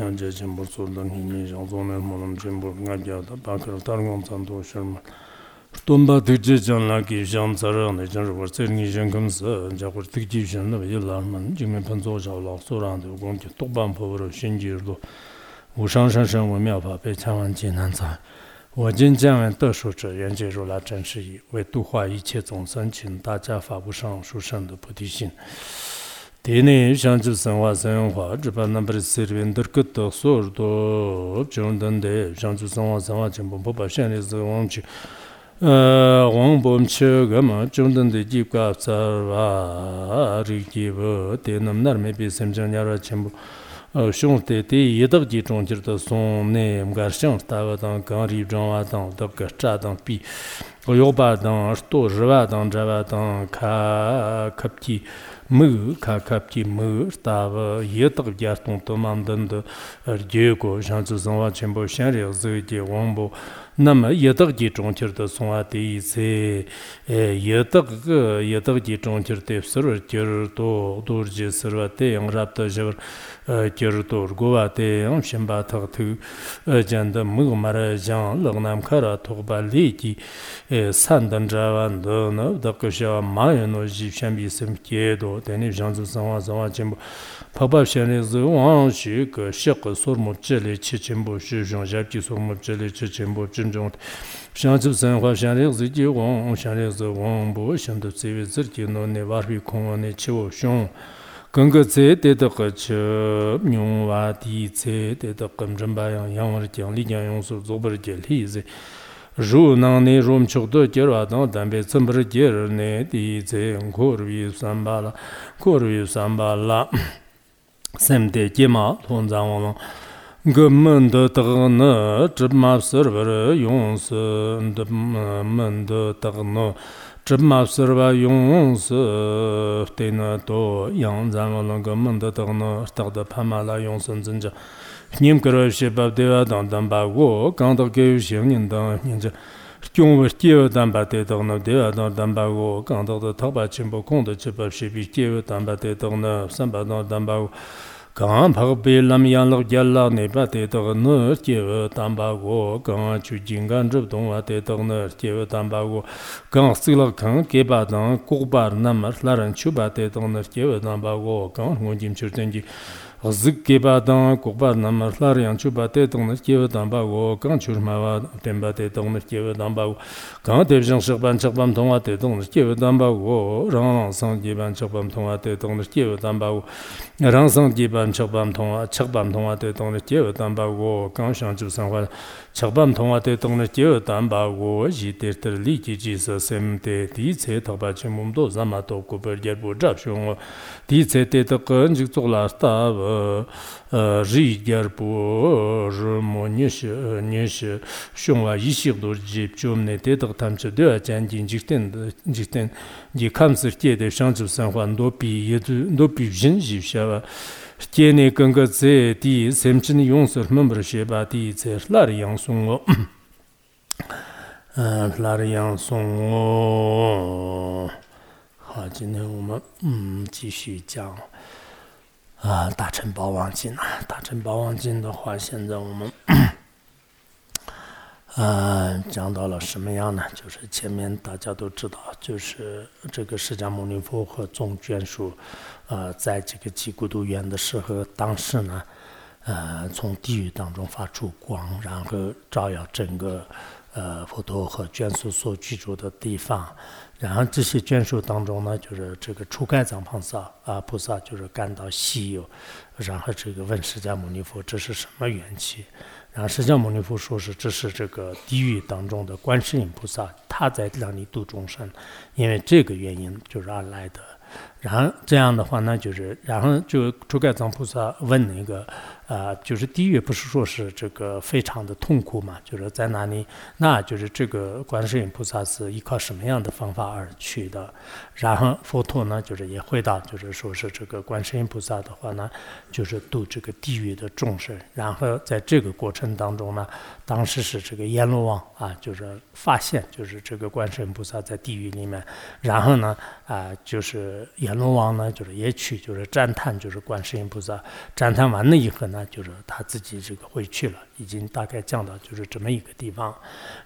yang je chenpo su dan hi mi shang zon ne mo nam chenpo nga kya da pa kar tar ngam zan to shir ma ton ba tuk je chan la ki shang tsar rang de chan rubar tsir ngi shang kam sa ja kur tik ji shan naba yi lar man jing me pan zo shao lak su rang de u gong ki tok ban po waro shin ji rlo wu shang shan shan wo miao pa pe chan wan ji nan zang 我今将愿得受者，愿解如来真实义，为度化一切众生，请大家发布上殊胜的菩提心。Tene shanchib sanwa sanwa zhipa nambar sirvin darkit tak sor do chondande shanchib sanwa sanwa chenpon popa shanri zi wangchi wang bomchi gama chondande jibka sarwa rikibu tenam narme pi semchan yarwa chenpo shung te te yedak ji chonchir ta song ne mgar shang tawa tang gang rib zhangwa tang dabka cha tang pi yoba tang shto zhiva tang zhava tang ka kapti mū kā kāp chī mū stāv yé tāg gyār tōng tō māndan dā rjē kō shāng chū zāng wā chēmbō shāng rī zī jī wāng bō nama yadag ji chongchir da songwa di isi e, yadag e, yadag ji chongchir da sirwa jir do dur ji sirwa di yang rab da jir e, jir dur guwa di yang shimba tag tu janda mung mara jang lag nam kara togba li ji san dan jawan do na da kushawa ma yano jib shambi sim kye do dani jangzu sangwa sangwa jimbo pabab shani zi wang shi ka shik sormob chali chi chenpo shi shang shabki sormob chali chi chenpo chenchong shangchib sanhwa shani zi ji wang shani zi wang bo shantib sivi zirki no ne warhi kongwa ne chiwo shong ganga tse te taka chib nyong wa di tse te taka mzhamba yang yang war kyang li kyang yong sur zobar je li zi ru nang ne rom chukdo kirwa tang dambe tsambar kir ne di tse korwi sambala korwi sambala semde jema thonzang wang gemen de tagne zhma server yongs de men de tagne zhma server yongs tena to yang zang wang gemen de tagne stag de pama la yongs zhen zhe nim ge she ba de wa dang dang ba wo gang de ge xing nin dang nin zhe kyung wo damba te tog na dewa dang damba go kang tog to tog pa chenpo kong to chepa shepi kyewe damba te tog na samba dang damba go kang pag pe lam yang log gyal lag ne pa te tog na kyewe damba go kang chu jingan rup tong wa te tog na kyewe damba go kang sik lag kang ke pa dang kuk par namar laran chu pa te tog na kyewe damba go kang ngon jim chur tenji zik geba dang kukba namar lar yang chuba te tong nir geba dang ba wo kang chur ma wa tenba te tong nir geba dang ba wo kang tep zhang shikban chakbam tongwa te tong nir geba dang ba wo rang rang sang geban chakbam tongwa te tong nir geba dang ba wo rang sang geban chakbam tongwa chakbam tongwa te tong nir geba dang ba wo kang shang chub sang hwa chakbam tongwa te tong nir geba dang ba wo ji ter ter li ki ji sa sem te di tse takba chi mum do zama to kubar gyar bo jab shung di tse te tak njik tsuk lar ta wa rī gyār pū rī mō nyēshī nyēshī shūng wā yīshīg dōr jīb chūm nē tē tāg tam chī dōyā jān jīn jīg tēn jīg tēn jī khām sir jē dē shāng chūb sāng hua ndō pī yé dū ndō pī vīn jīb shā wā jē nē gāng gā dzē dī sēm chī nī yōng sir mēm rī shē bā dī dzē lā rī yāng sōng wā lā rī yāng sōng wā 好，今天我们嗯继续讲。 啊，大乘宝王经啊，大乘宝王经的话，现在我们，呃，讲到了什么样呢？就是前面大家都知道，就是这个释迦牟尼佛和众眷属，呃，在这个极孤独园的时候，当时呢，呃，从地狱当中发出光，然后照耀整个呃佛陀和眷属所居住的地方。然后这些眷属当中呢，就是这个初盖藏菩萨啊，菩萨就是感到稀有，然后这个问释迦牟尼佛这是什么缘起？然后释迦牟尼佛说是这是这个地狱当中的观世音菩萨，他在让你度众生，因为这个原因就是而来的。然后这样的话呢，就是然后就初盖藏菩萨问那个。啊，就是地狱不是说是这个非常的痛苦嘛？就是在哪里？那就是这个观世音菩萨是依靠什么样的方法而去的？然后佛陀呢，就是也回答，就是说是这个观世音菩萨的话呢，就是度这个地狱的众生。然后在这个过程当中呢，当时是这个阎罗王啊，就是发现就是这个观世音菩萨在地狱里面，然后呢啊，就是阎阎罗王呢，就是也去，就是赞叹，就是观世音菩萨。赞叹完了以后呢，就是他自己这个回去了，已经大概降到就是这么一个地方。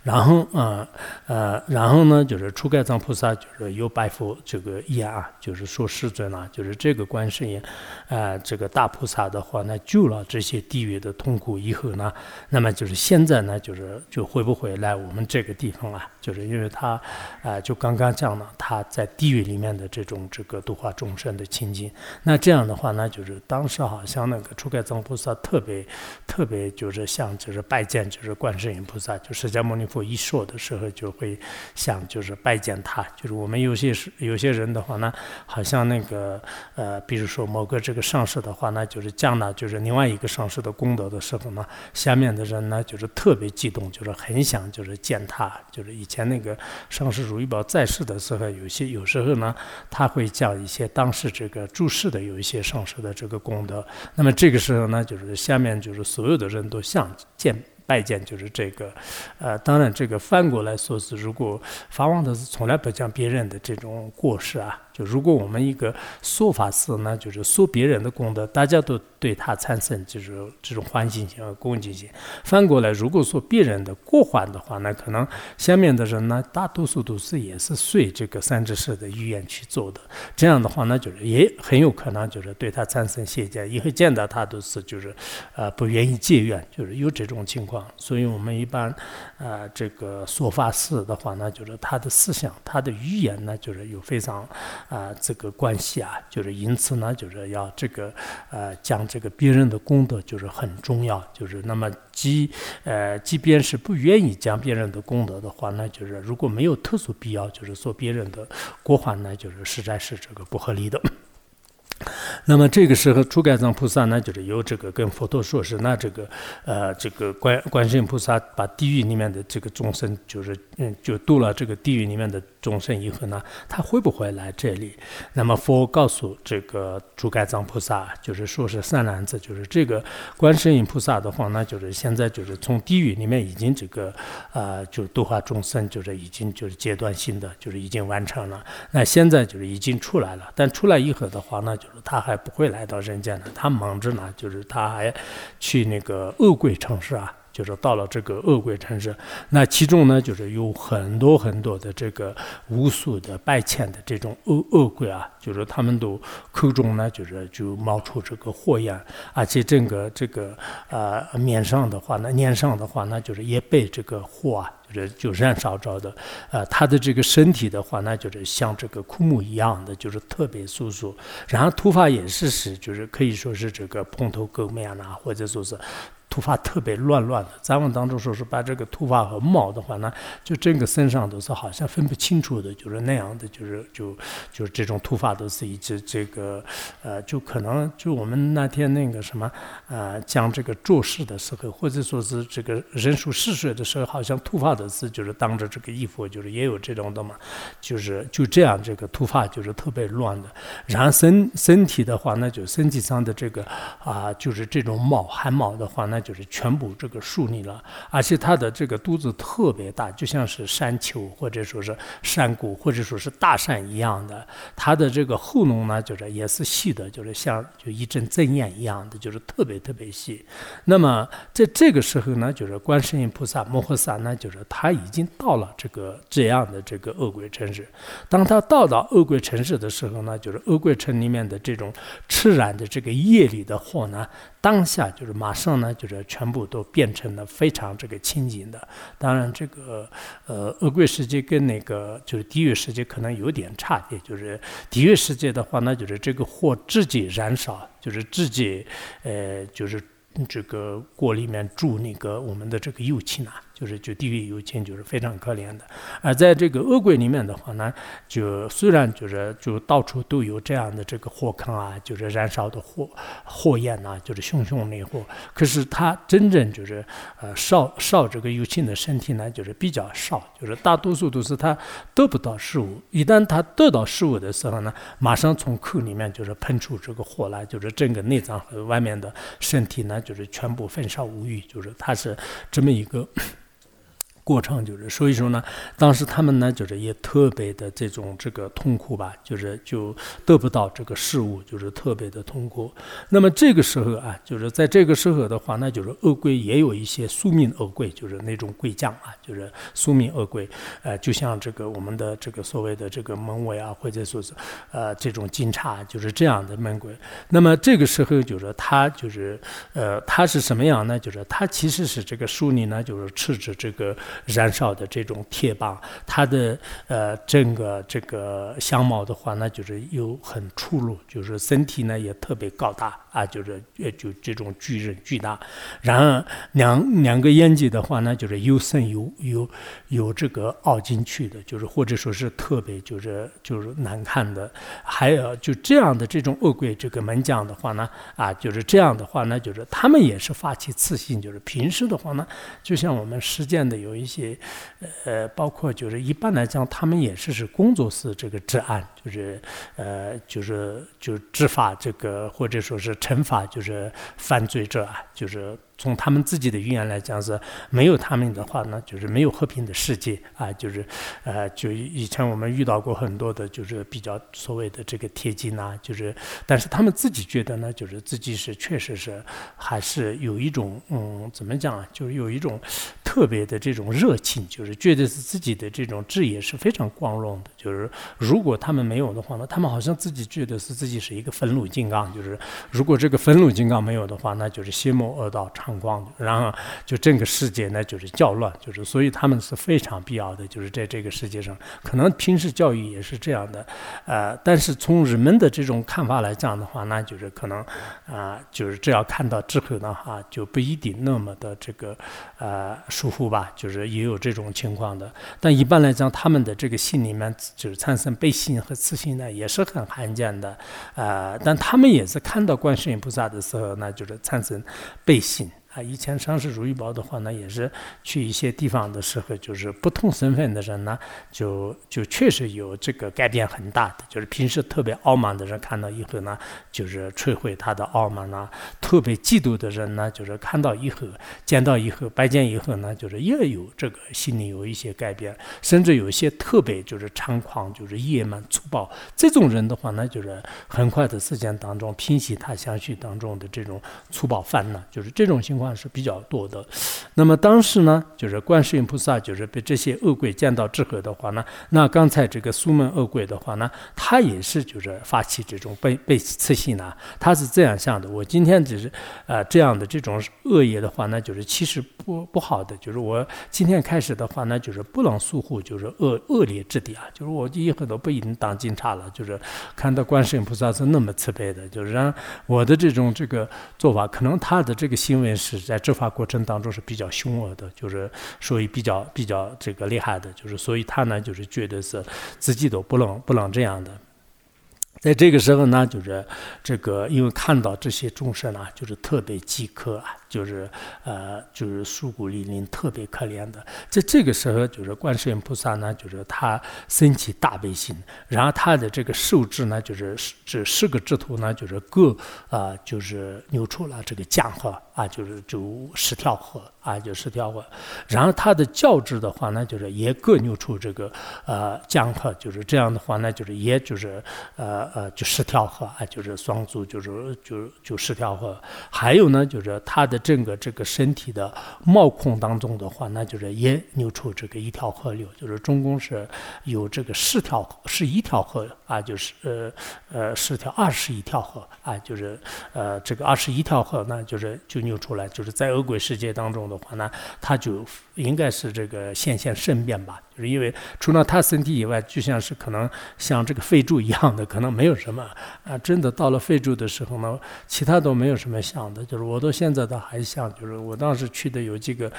然后啊呃，然后呢，就是初盖藏菩萨就是又拜佛这个言啊，就是说世尊啊，就是这个观世音啊，这个大菩萨的话呢，救了这些地狱的痛苦以后呢，那么就是现在呢，就是就会不会来我们这个地方啊？就是因为他啊，就刚刚讲了，他在地狱里面的这种这个度化众生的情景。那这样的话呢，就是当时好像那个初盖藏菩萨特别特别就是像就是拜见就是观世音菩萨，就释迦牟尼佛一说的时候就会想就是拜见他。就是我们有些是有些人的话呢，好像那个呃，比如说某个这个上师的话呢，就是讲了就是另外一个上师的功德的时候呢，下面的人呢就是特别激动，就是很想就是见他，就是以前。那个上师如意宝在世的时候，有些有时候呢，他会讲一些当时这个注释的有一些上师的这个功德。那么这个时候呢，就是下面就是所有的人都相见。拜见就是这个，呃，当然这个翻过来说是，如果法王他是从来不讲别人的这种过失啊，就如果我们一个说法是呢，就是说别人的功德，大家都对他产生就是这种欢喜心和恭敬心。翻过来，如果说别人的过患的话，那可能下面的人呢，大多数都是也是随这个三智士的意愿去做的。这样的话呢，就是也很有可能就是对他产生邪见，以后见到他都是就是呃不愿意结怨，就是有这种情况。所以我们一般，呃，这个说法是的话呢，就是他的思想、他的语言呢，就是有非常啊这个关系啊，就是因此呢，就是要这个呃讲这个别人的功德就是很重要，就是那么即呃即便是不愿意讲别人的功德的话那，就是如果没有特殊必要，就是说别人的过患呢，就是实在是这个不合理的。那么这个时候，初盖藏菩萨呢，就是有这个跟佛陀说是，那这个呃，这个观观世音菩萨把地狱里面的这个众生，就是嗯，就度了这个地狱里面的众生以后呢，他会不会来这里？那么佛告诉这个初盖藏菩萨，就是说是三男子，就是这个观世音菩萨的话呢，就是现在就是从地狱里面已经这个呃，就度化众生，就是已经就是阶段性的，就是已经完成了。那现在就是已经出来了，但出来以后的话呢，就是他还不会来到人间的，他忙着呢，就是他还去那个恶鬼城市啊，就是到了这个恶鬼城市，那其中呢，就是有很多很多的这个无数的拜欠的这种恶恶鬼啊，就是他们都口中呢，就是就冒出这个火焰，而且整个这个呃面上的话呢，脸上的话呢，就是也被这个火啊。就就燃烧着的，呃，他的这个身体的话，那就是像这个枯木一样的，就是特别酥酥。然后头发也是是，就是可以说是这个蓬头垢面呐，或者说是。头发特别乱乱的，咱们当中说是把这个头发和毛的话呢，就整个身上都是好像分不清楚的，就是那样的，就是就就是这种头发都是一直这个呃，就可能就我们那天那个什么呃讲这个做事的时候，或者说是这个人数嗜睡的时候，好像头发都是就是当着这个衣服，就是也有这种的嘛，就是就这样这个头发就是特别乱的，然后身身体的话，那就身体上的这个啊，就是这种毛汗毛的话，那就是全部这个竖立了，而且它的这个肚子特别大，就像是山丘或者说是山谷或者说是大山一样的。它的这个喉咙呢，就是也是细的，就是像就一阵阵烟一样的，就是特别特别细。那么在这个时候呢，就是观世音菩萨摩诃萨呢，就是他已经到了这个这样的这个恶鬼城市。当他到达恶鬼城市的时候呢，就是恶鬼城里面的这种炽燃的这个业力的火呢。当下就是马上呢，就是全部都变成了非常这个清净的。当然，这个呃恶鬼世界跟那个就是地狱世界可能有点差别。就是地狱世界的话呢，就是这个火自己燃烧，就是自己呃就是这个锅里面煮那个我们的这个油气呢。就是就地狱有情就是非常可怜的，而在这个恶鬼里面的话呢，就虽然就是就到处都有这样的这个火坑啊，就是燃烧的火火焰呐，就是熊熊烈火，可是他真正就是呃烧烧这个有情的身体呢，就是比较少，就是大多数都是他得不到食物，一旦他得到食物的时候呢，马上从口里面就是喷出这个火来，就是整个内脏和外面的身体呢，就是全部焚烧无余，就是他是这么一个。过程就是，所以说呢，当时他们呢，就是也特别的这种这个痛苦吧，就是就得不到这个事物，就是特别的痛苦。那么这个时候啊，就是在这个时候的话，那就是恶鬼也有一些宿命恶鬼，就是那种鬼将啊，就是宿命恶鬼，呃，就像这个我们的这个所谓的这个门卫啊，或者说是呃这种警察，就是这样的门鬼。那么这个时候就是他就是呃他是什么样呢？就是他其实是这个树林呢，就是吃着这个。燃烧的这种铁棒，它的呃整个这个相貌的话那，就是又很粗鲁，就是身体呢也特别高大。啊，就是呃就这种巨人巨大。然而两两个眼睛的话呢，就是有深有有有这个凹进去的，就是或者说是特别就是就是难看的。还有就这样的这种恶鬼这个门将的话呢，啊，就是这样的话呢，就是他们也是发起刺性，就是平时的话呢，就像我们实践的有。一些，呃，包括就是一般来讲，他们也是是工作室这个治安，就是呃，就是就执法这个或者说是惩罚就是犯罪者啊，就是。从他们自己的语言来讲是，没有他们的话呢，就是没有和平的世界啊，就是，呃，就以前我们遇到过很多的，就是比较所谓的这个贴金呐，就是，但是他们自己觉得呢，就是自己是确实是还是有一种，嗯，怎么讲啊，就是有一种特别的这种热情，就是觉得是自己的这种职业是非常光荣的，就是如果他们没有的话呢，他们好像自己觉得是自己是一个愤怒金刚，就是如果这个愤怒金刚没有的话，那就是邪魔恶道。常光，然后就整个世界呢就是较乱，就是所以他们是非常必要的，就是在这个世界上，可能平时教育也是这样的，呃，但是从人们的这种看法来讲的话，那就是可能啊，就是只要看到之后的话，就不一定那么的这个呃舒服吧，就是也有这种情况的。但一般来讲，他们的这个心里面就是产生悲心和慈心呢，也是很罕见的，呃，但他们也是看到观世音菩萨的时候，那就是产生悲心。啊，以前上师如意宝的话呢，也是去一些地方的时候，就是不同身份的人呢，就就确实有这个改变很大的。就是平时特别傲慢的人看到以后呢，就是摧毁他的傲慢呐；特别嫉妒的人呢，就是看到以后见到以后拜见以后呢，就是也有这个心里有一些改变。甚至有些特别就是猖狂、就是野蛮粗暴这种人的话呢，就是很快的时间当中平息他相续当中的这种粗暴烦恼，就是这种情况。是比较多的，那么当时呢，就是观世音菩萨就是被这些恶鬼见到之后的话呢，那刚才这个苏门恶鬼的话呢，他也是就是发起这种被被刺心呢，他是这样想的：我今天只是啊这样的这种恶业的话呢，就是其实不不好的，就是我今天开始的话呢，就是不能疏忽就是恶恶劣之地啊，就是我以后都不一定当警察了，就是看到观世音菩萨是那么慈悲的，就是让我的这种这个做法，可能他的这个行为是。在执法过程当中是比较凶恶的，就是所以比较比较这个厉害的，就是所以他呢就是觉得是自己都不能不能这样的。在这个时候呢，就是这个因为看到这些众生啊，就是特别饥渴啊。就是呃，就是树谷离林特别可怜的，在这个时候，就是观世音菩萨呢，就是他升起大悲心，然后他的这个手指呢，就是这十个指头呢，就是各啊，就是扭出了这个江河啊，就是就十条河啊，就十条河，然后他的脚趾的话呢，就是也各扭出这个呃江河，就是这样的话呢，就是也就是呃呃就十条河啊，就是双足就是就就十条河，还有呢，就是他的。整个这个身体的毛孔当中的话，那就是也扭出这个一条河流，就是总共是有这个十条十一条河啊，就是呃呃十条二十一条河啊，就是呃这个二十一条河那，就是就扭出来，就是在恶鬼世界当中的话呢，它就应该是这个现现身变吧。就是因为除了他身体以外，就像是可能像这个废柱一样的，可能没有什么啊。真的到了废柱的时候呢，其他都没有什么像的。就是我到现在都还像，就是我当时去的有几个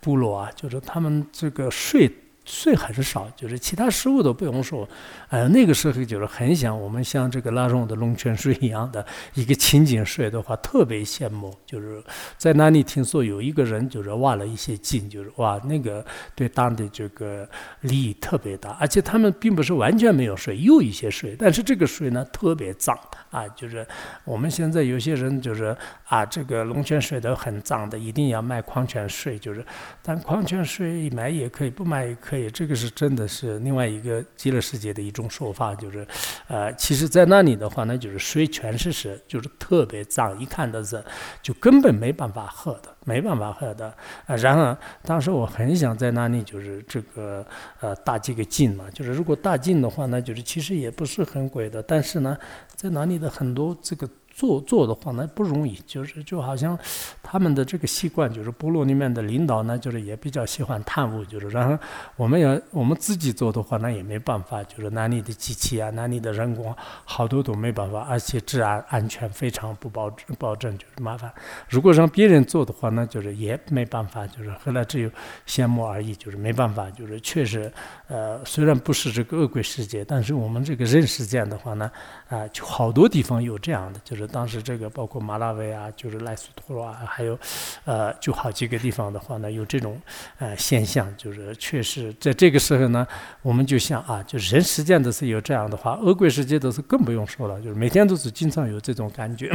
部落啊，就是他们这个睡水很少，就是其他食物都不用说。呃，那个时候就是很想我们像这个拉荣的龙泉水一样的一个清净水的话，特别羡慕。就是在那里听说有一个人就是挖了一些井，就是哇，那个对当地这个利益特别大，而且他们并不是完全没有水，有一些水，但是这个水呢特别脏啊，就是我们现在有些人就是啊，这个龙泉水都很脏的，一定要卖矿泉水，就是但矿泉水买也可以，不买也可以，这个是真的是另外一个极乐世界的一种。说法就是，呃，其实，在那里的话呢，就是水全是是，就是特别脏，一看都是，就根本没办法喝的，没办法喝的。呃，然而，当时我很想在那里，就是这个，呃，搭几个井嘛，就是如果搭井的话呢，就是其实也不是很贵的，但是呢，在那里的很多这个。做做的话呢不容易，就是就好像他们的这个习惯，就是部落里面的领导呢，就是也比较喜欢贪污，就是然后我们要我们自己做的话，那也没办法，就是哪里的机器啊，哪里的人工，好多都没办法，而且治安安全非常不保证，保证就是麻烦。如果让别人做的话呢，就是也没办法，就是后来只有羡慕而已，就是没办法，就是确实，呃，虽然不是这个恶鬼世界，但是我们这个人世间的话呢，啊，就好多地方有这样的，就是。当时这个包括马拉维啊，就是赖斯托罗啊，还有，呃，就好几个地方的话呢，有这种呃现象，就是确实在这个时候呢，我们就想啊，就是人世间都是有这样的话，恶鬼世界都是更不用说了，就是每天都是经常有这种感觉。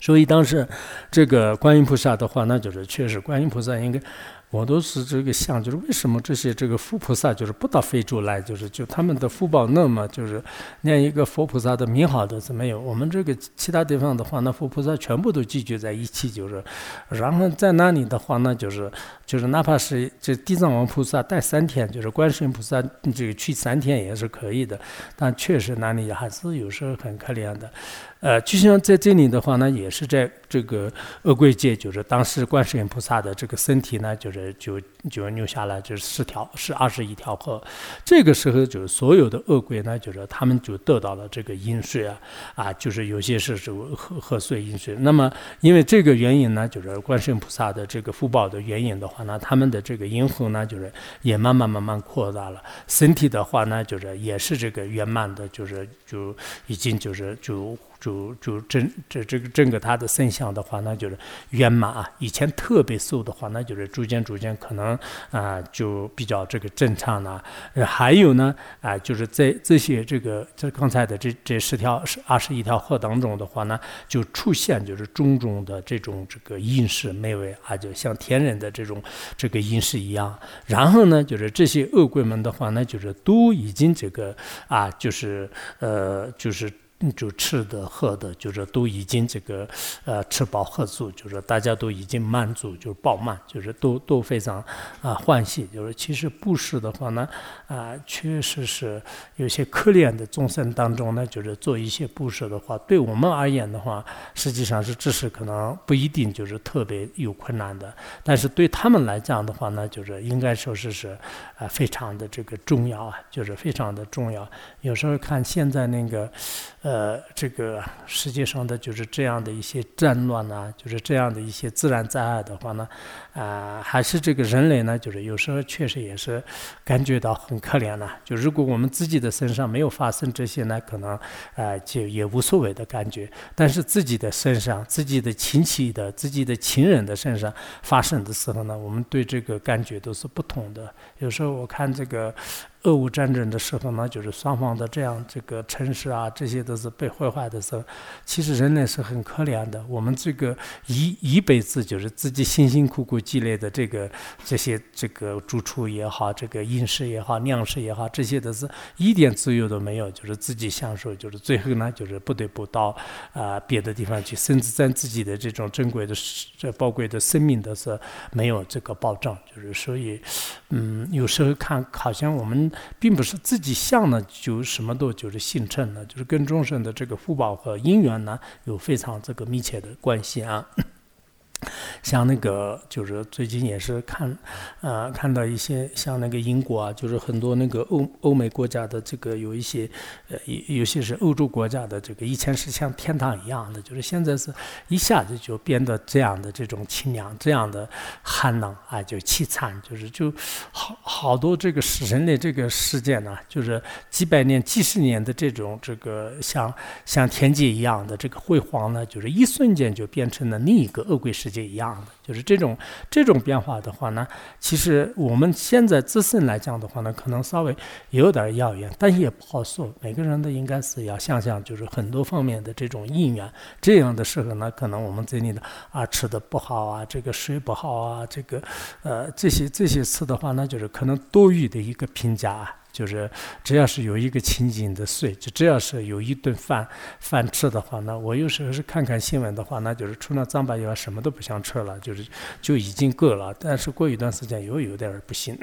所以当时这个观音菩萨的话，那就是确实观音菩萨应该。我都是这个想，就是为什么这些这个佛菩萨就是不到非洲来，就是就他们的福报那么就是念一个佛菩萨的名号都是没有。我们这个其他地方的话，那佛菩萨全部都聚集在一起，就是然后在那里的话呢，就是就是哪怕是这地藏王菩萨待三天，就是观世音菩萨这个去三天也是可以的，但确实那里还是有时候很可怜的。呃，就像在这里的话呢，也是在这个恶鬼界，就是当时观世音菩萨的这个身体呢，就是就就留下了，就是十条，是二十一条河。这个时候，就所有的恶鬼呢，就是他们就得到了这个阴水啊，啊，就是有些是是喝喝水阴水。那么因为这个原因呢，就是观世音菩萨的这个福报的原因的话呢，他们的这个阴魂呢，就是也慢慢慢慢扩大了。身体的话呢，就是也是这个圆满的，就是就已经就是就。就就整这这个整个他的身相的话，那就是圆满啊。以前特别瘦的话，那就是逐渐逐渐可能啊就比较这个正常了。还有呢啊，就是在这些这个这刚才的这这十条是二十一条河当中的话呢，就出现就是种种的这种这个饮食美味啊，就像天然的这种这个饮食一样。然后呢，就是这些恶鬼们的话呢，就是都已经这个啊，就是呃，就是。就吃的喝的，就是都已经这个呃吃饱喝足，就是大家都已经满足，就是饱满，就是都都非常啊欢喜。就是其实布施的话呢，啊确实是有些可怜的众生当中呢，就是做一些布施的话，对我们而言的话，实际上是这是可能不一定就是特别有困难的，但是对他们来讲的话呢，就是应该说是是啊非常的这个重要啊，就是非常的重要。有时候看现在那个。呃，这个世界上的就是这样的一些战乱啊，就是这样的一些自然灾害的话呢，啊，还是这个人类呢，就是有时候确实也是感觉到很可怜了。就如果我们自己的身上没有发生这些呢，可能啊就也无所谓的感觉。但是自己的身上、自己的亲戚的、自己的亲人的身上发生的时候呢，我们对这个感觉都是不同的。有时候我看这个。俄乌战争的时候呢，就是双方的这样这个城市啊，这些都是被毁坏的时候，其实人类是很可怜的。我们这个一一辈子就是自己辛辛苦苦积累的这个 这些这个住处也好，这个饮食也好，粮食也好，这些都是一点自由都没有，就是自己享受，就是最后呢，就是不得不到啊别的地方去，甚至在自己的这种珍贵的这宝贵的生命都是没有这个保障，就是所以，嗯，有时候看好像我们。并不是自己相呢就什么都就是形成了，就是跟众生的这个福报和因缘呢有非常这个密切的关系啊。像那个，就是最近也是看，呃，看到一些像那个英国啊，就是很多那个欧欧美国家的这个有一些，呃，有有些是欧洲国家的这个以前是像天堂一样的，就是现在是一下子就变得这样的这种清凉，这样的寒冷啊，就凄惨，就是就好好多这个人类这个事件呢，就是几百年、几十年的这种这个像像天界一样的这个辉煌呢，就是一瞬间就变成了另一个恶鬼世界一样的。就是这种这种变化的话呢，其实我们现在自身来讲的话呢，可能稍微有点遥远，但也不好说。每个人的应该是要想想，就是很多方面的这种因缘。这样的时候呢，可能我们这里的啊吃的不好啊，这个睡不好啊，这个呃这些这些词的话呢，就是可能多余的一个评价。就是只要是有一个清净的睡，就只要是有一顿饭饭吃的话，那我有时候是看看新闻的话，那就是除了脏白以外什么都不想吃了，就是就已经够了。但是过一段时间又有点不行。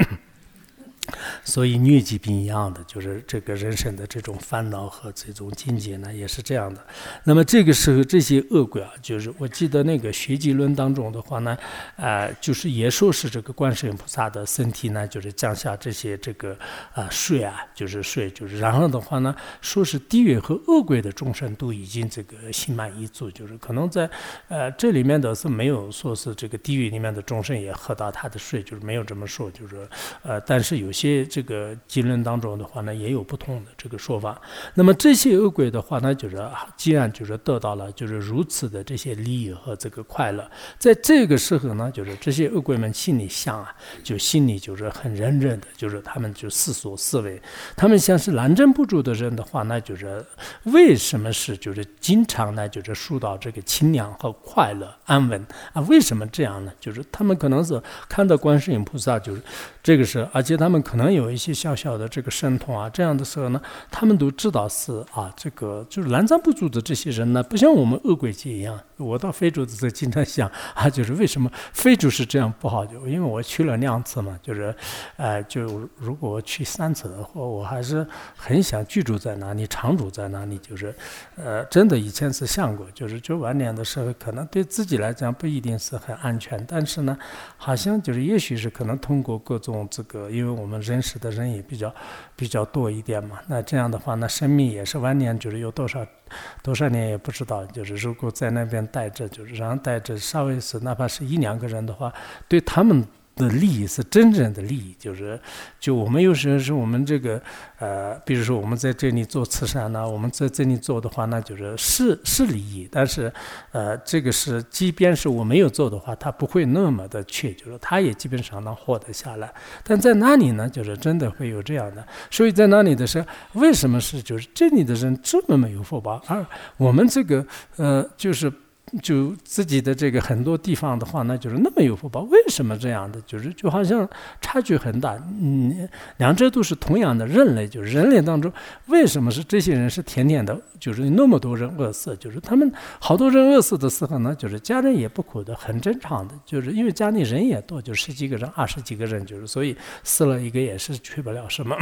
所以疟疾病一样的，就是这个人生的这种烦恼和这种境界呢，也是这样的。那么这个时候，这些恶鬼啊，就是我记得那个《学记论》当中的话呢，呃，就是也说是这个观世音菩萨的身体呢，就是降下这些这个啊水啊，就是水，就是然后的话呢，说是地狱和恶鬼的众生都已经这个心满意足，就是可能在呃这里面的是没有说是这个地狱里面的众生也喝到他的水，就是没有这么说，就是呃，但是有。些这个经论当中的话呢，也有不同的这个说法。那么这些恶鬼的话呢，就是既然就是得到了就是如此的这些利益和这个快乐，在这个时候呢，就是这些恶鬼们心里想啊，就心里就是很认真的，就是他们就思索思维，他们像是南征不住的人的话，那就是为什么是就是经常呢，就是受到这个清凉和快乐安稳啊？为什么这样呢？就是他们可能是看到观世音菩萨，就是这个是，而且他们。可能有一些小小的这个神通啊，这样的时候呢，他们都知道是啊，这个就是南瞻部族的这些人呢，不像我们恶鬼界一样。我到非洲的时候经常想啊，就是为什么非洲是这样不好？就因为我去了两次嘛，就是，呃，就如果我去三次的话，我还是很想居住在哪里，常住在哪里。就是，呃，真的以前是想过，就是就晚年的时候，可能对自己来讲不一定是很安全，但是呢，好像就是也许是可能通过各种这个，因为我们认识的人也比较比较多一点嘛，那这样的话，那生命也是晚年就是有多少。多少年也不知道，就是如果在那边待着，就是然后待着，稍微是哪怕是一两个人的话，对他们。的利益是真正的利益，就是就我们有时候是我们这个呃，比如说我们在这里做慈善呢，我们在这里做的话，那就是是是利益，但是呃，这个是即便是我没有做的话，他不会那么的缺，就是他也基本上能获得下来。但在那里呢，就是真的会有这样的，所以在那里的时候，为什么是就是这里的人这么没有福报，而我们这个呃就是。就自己的这个很多地方的话，那就是那么有福报，为什么这样的？就是就好像差距很大。嗯，两者都是同样的人类，就是人类当中，为什么是这些人是天天的，就是那么多人饿死？就是他们好多人饿死的时候呢，就是家人也不苦的，很正常的，就是因为家里人也多，就十几个人、二十几个人，就是所以死了一个也是缺不了什么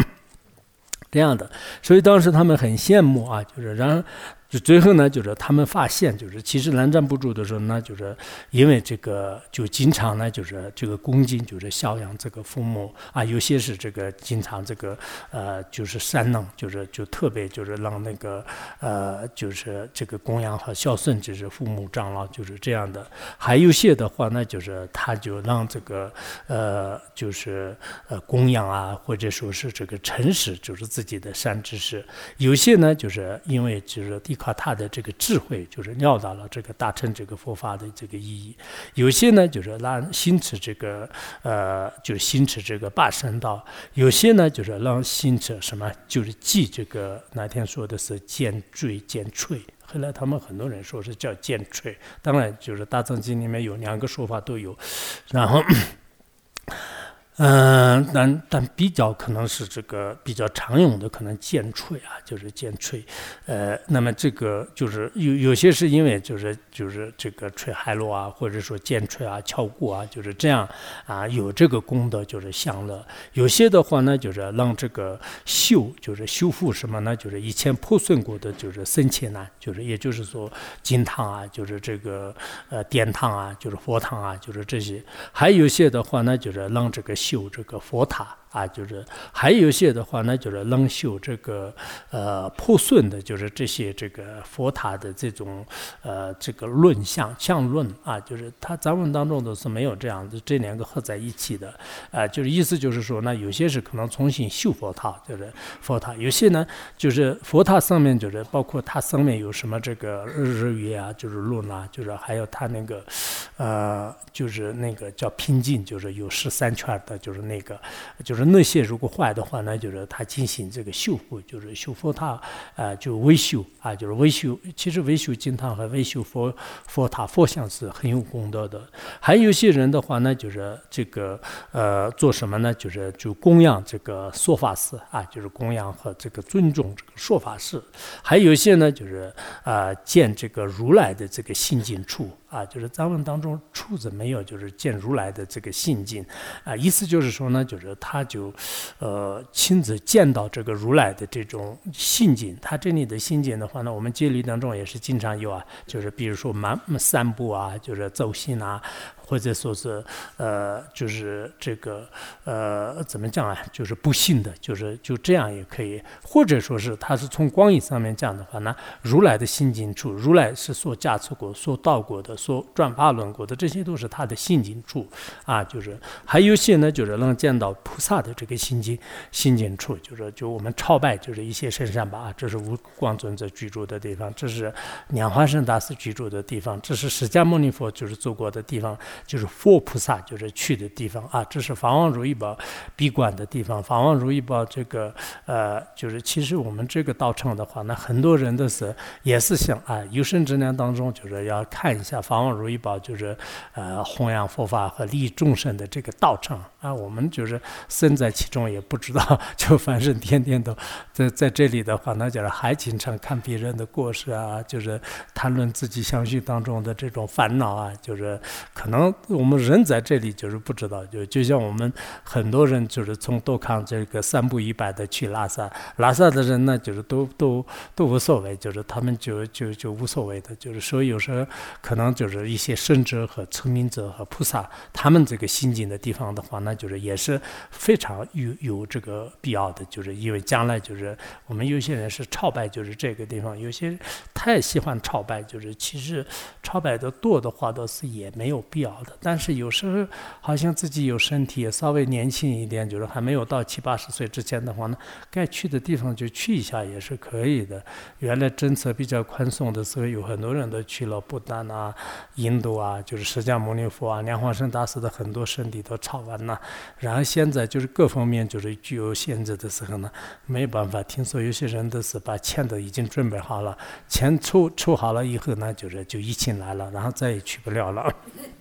这样的。所以当时他们很羡慕啊，就是然。就最后呢，就是他们发现，就是其实南瞻不住的时候呢，就是因为这个，就经常呢，就是这个恭敬，就是孝养这个父母啊，有些是这个经常这个呃，就是善能，就是就特别就是让那个呃，就是这个供养和孝顺，就是父母长老就是这样的。还有些的话呢，就是他就让这个呃，就是呃供养啊，或者说是这个诚实，就是自己的善知识。有些呢，就是因为就是第。靠他的这个智慧，就是料到了这个大乘这个佛法的这个意义。有些呢，就是让心持这个呃，就是心持这个八圣道；有些呢，就是让心持什么，就是记这个那天说的是见坠见吹。后来他们很多人说是叫见吹，当然就是大藏经里面有两个说法都有。然后。嗯，但但比较可能是这个比较常用的，可能剑锤啊，就是剑锤。呃，那么这个就是有有些是因为就是就是这个吹海螺啊，或者说剑锤啊、敲鼓啊，就是这样啊，有这个功德就是享乐。有些的话呢，就是让这个修，就是修复什么呢？就是以前破损过的，就是生前呢，就是也就是说金堂啊，就是这个呃殿堂啊，就是佛堂啊，就是这些。还有些的话呢，就是让这个。就这个佛塔。啊，就是还有一些的话呢，就是能修这个呃破损的，就是这些这个佛塔的这种呃这个论相相论啊，就是它咱们当中都是没有这样子这两个合在一起的啊，就是意思就是说，那有些是可能重新修佛塔，就是佛塔；有些呢，就是佛塔上面就是包括它上面有什么这个日日月啊，就是论啊，就是还有它那个呃，就是那个叫拼劲，就是有十三圈的，就是那个就是。那些如果坏的话呢，就是他进行这个修复，就是修复它，啊，就维修啊，就是维修。其实维修金堂和维修佛佛塔佛像是很有功德的。还有些人的话呢，就是这个呃做什么呢？就是就供养这个说法师啊，就是供养和这个尊重这个说法师。还有些呢，就是啊建这个如来的这个心经处。啊，就是藏文当中处子没有，就是见如来的这个信境，啊，意思就是说呢，就是他就，呃，亲自见到这个如来的这种信境。他这里的信境的话呢，我们戒律当中也是经常有啊，就是比如说满散步啊，就是走心啊。或者说是，呃，就是这个，呃，怎么讲啊？就是不幸的，就是就这样也可以。或者说是他是从光影上面讲的话呢，如来的心境处，如来是所加持过、所道过的、所转发轮过的，这些都是他的心境处啊。就是还有些呢，就是能见到菩萨的这个心境心境处，就是就我们朝拜，就是一些深山吧，这是无光尊者居住的地方，这是莲花生大师居住的地方，这是释迦牟尼佛就是走过的地方。就是佛菩萨就是去的地方啊，这是法王如意宝闭关的地方。法王如意宝这个呃，就是其实我们这个道场的话，那很多人都是也是想啊，有生之年当中就是要看一下法王如意宝，就是呃弘扬佛法和利益众生的这个道场啊。我们就是身在其中也不知道，就反正天天都在在这里的话，那就是还经常看别人的过失啊，就是谈论自己相续当中的这种烦恼啊，就是可能。我们人在这里就是不知道，就就像我们很多人就是从多康这个三步一拜的去拉萨，拉萨的人呢就是都都都无所谓，就是他们就就就无所谓的，就是说有时候可能就是一些圣者和成名者和菩萨，他们这个心境的地方的话，那就是也是非常有有这个必要的，就是因为将来就是我们有些人是朝拜，就是这个地方，有些太喜欢朝拜，就是其实朝拜的多的话，倒是也没有必要但是有时候好像自己有身体稍微年轻一点，就是还没有到七八十岁之前的话呢，该去的地方就去一下也是可以的。原来政策比较宽松的时候，有很多人都去了不丹啊、印度啊，就是释迦牟尼佛啊、莲花生大师的很多圣地都抄完了。然后现在就是各方面就是具有限制的时候呢，没办法。听说有些人都是把钱都已经准备好了，钱筹筹好了以后呢，就是就疫情来了，然后再也去不了了。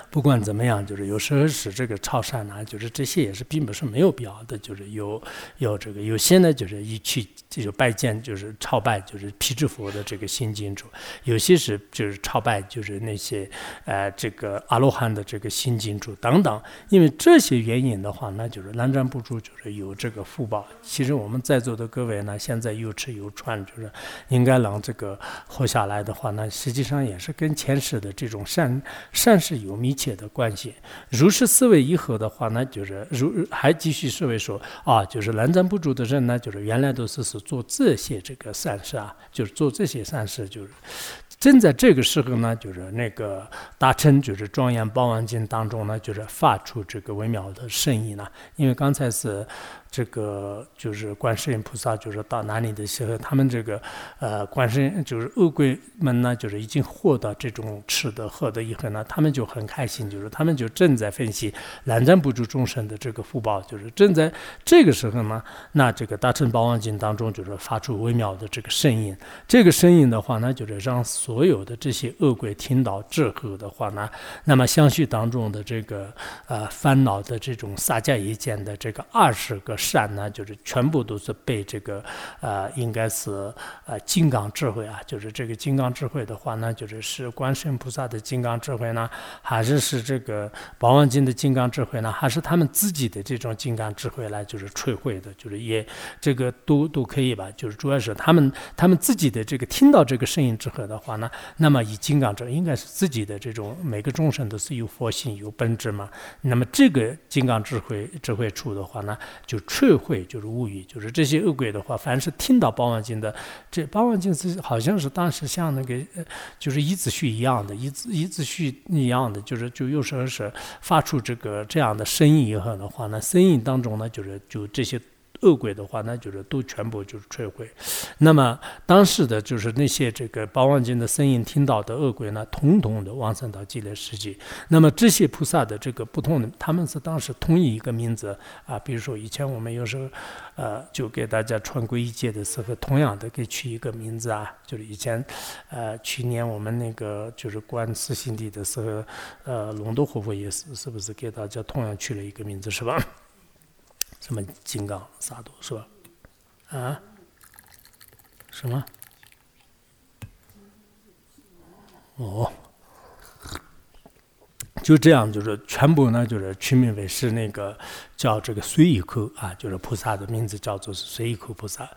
不管怎么样，就是有时候是这个潮汕呢，就是这些也是并不是没有必要的，就是有有这个有些呢，就是一去就拜见，就是朝拜，就是皮支佛的这个新金主；有些是就是朝拜，就是那些呃这个阿罗汉的这个新金主等等。因为这些原因的话，那就是南瞻部主就是有这个福报。其实我们在座的各位呢，现在有吃有穿，就是应该能这个活下来的话，那实际上也是跟前世的这种善善事有密切。切的关系，如是思维以后的话呢，就是如还继续思维说啊，就是南瞻不足的人呢，就是原来都是是做这些这个善事啊，就是做这些善事，就是正在这个时候呢，就是那个大乘就是庄严宝王经当中呢，就是发出这个微妙的声音呢，因为刚才是。这个就是观世音菩萨，就是到哪里的时候，他们这个呃观世音就是恶鬼们呢，就是已经获得这种吃的喝的以后呢，他们就很开心，就是他们就正在分析拦占不住众生的这个福报，就是正在这个时候呢，那这个大乘宝王经当中就是发出微妙的这个声音，这个声音的话呢，就是让所有的这些恶鬼听到之后的话呢，那么相续当中的这个呃烦恼的这种撒迦一见的这个二十个善呢，就是全部都是被这个呃应该是呃金刚智慧啊，就是这个金刚智慧的话呢，就是是观世音菩萨的金刚智慧呢，还是是这个宝王经的金刚智慧呢，还是他们自己的这种金刚智慧来就是摧毁的，就是也这个都都可以吧，就是主要是他们他们自己的这个听到这个声音之后的话呢，那么以金刚智应该是自己的这种每个众生都是有佛性有本质嘛，那么这个金刚智慧智慧处的话呢，就撤回就是无语，就是这些恶鬼的话，凡是听到八万经的，这八万经是好像是当时像那个呃，就是一字序一样的，一字一字序一样的，就是就有时是发出这个这样的声音以后的话那，声音当中呢，就是就这些。恶鬼的话，那就是都全部就是摧毁。那么当时的就是那些这个八王经的声音听到的恶鬼呢，统统的往生到极乐世界。那么这些菩萨的这个不同的，他们是当时同一一个名字啊。比如说以前我们有时候，呃，就给大家传皈依戒的时候，同样的给取一个名字啊。就是以前，呃，去年我们那个就是观四心地的时候，呃，龙都活佛也是，是不是给大家同样取了一个名字，是吧？什么金刚萨埵是吧？啊？什么？哦，就这样，就是全部呢，就是取名为是那个。叫这个随意口啊，就是菩萨的名字叫做是随意口菩萨。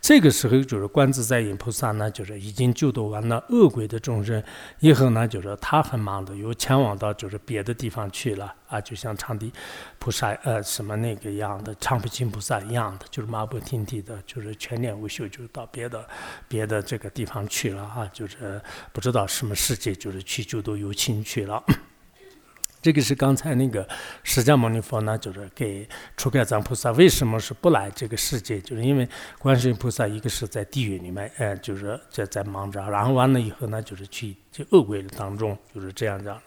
这个时候就是观自在音菩萨呢，就是已经救度完了恶鬼的众生，以后呢，就是他很忙的，又前往到就是别的地方去了啊，就像长地菩萨呃什么那个样的长不净菩萨一样的，就是马不停蹄的，就是全年无休，就是到别的别的这个地方去了啊，就是不知道什么世界，就是去救度有情去了。这个是刚才那个释迦牟尼佛呢，就是给初开藏菩萨为什么是不来这个世界？就是因为观世音菩萨一个是在地狱里面，哎，就是在在忙着，然后完了以后呢，就是去。就恶鬼当中就是这样讲的，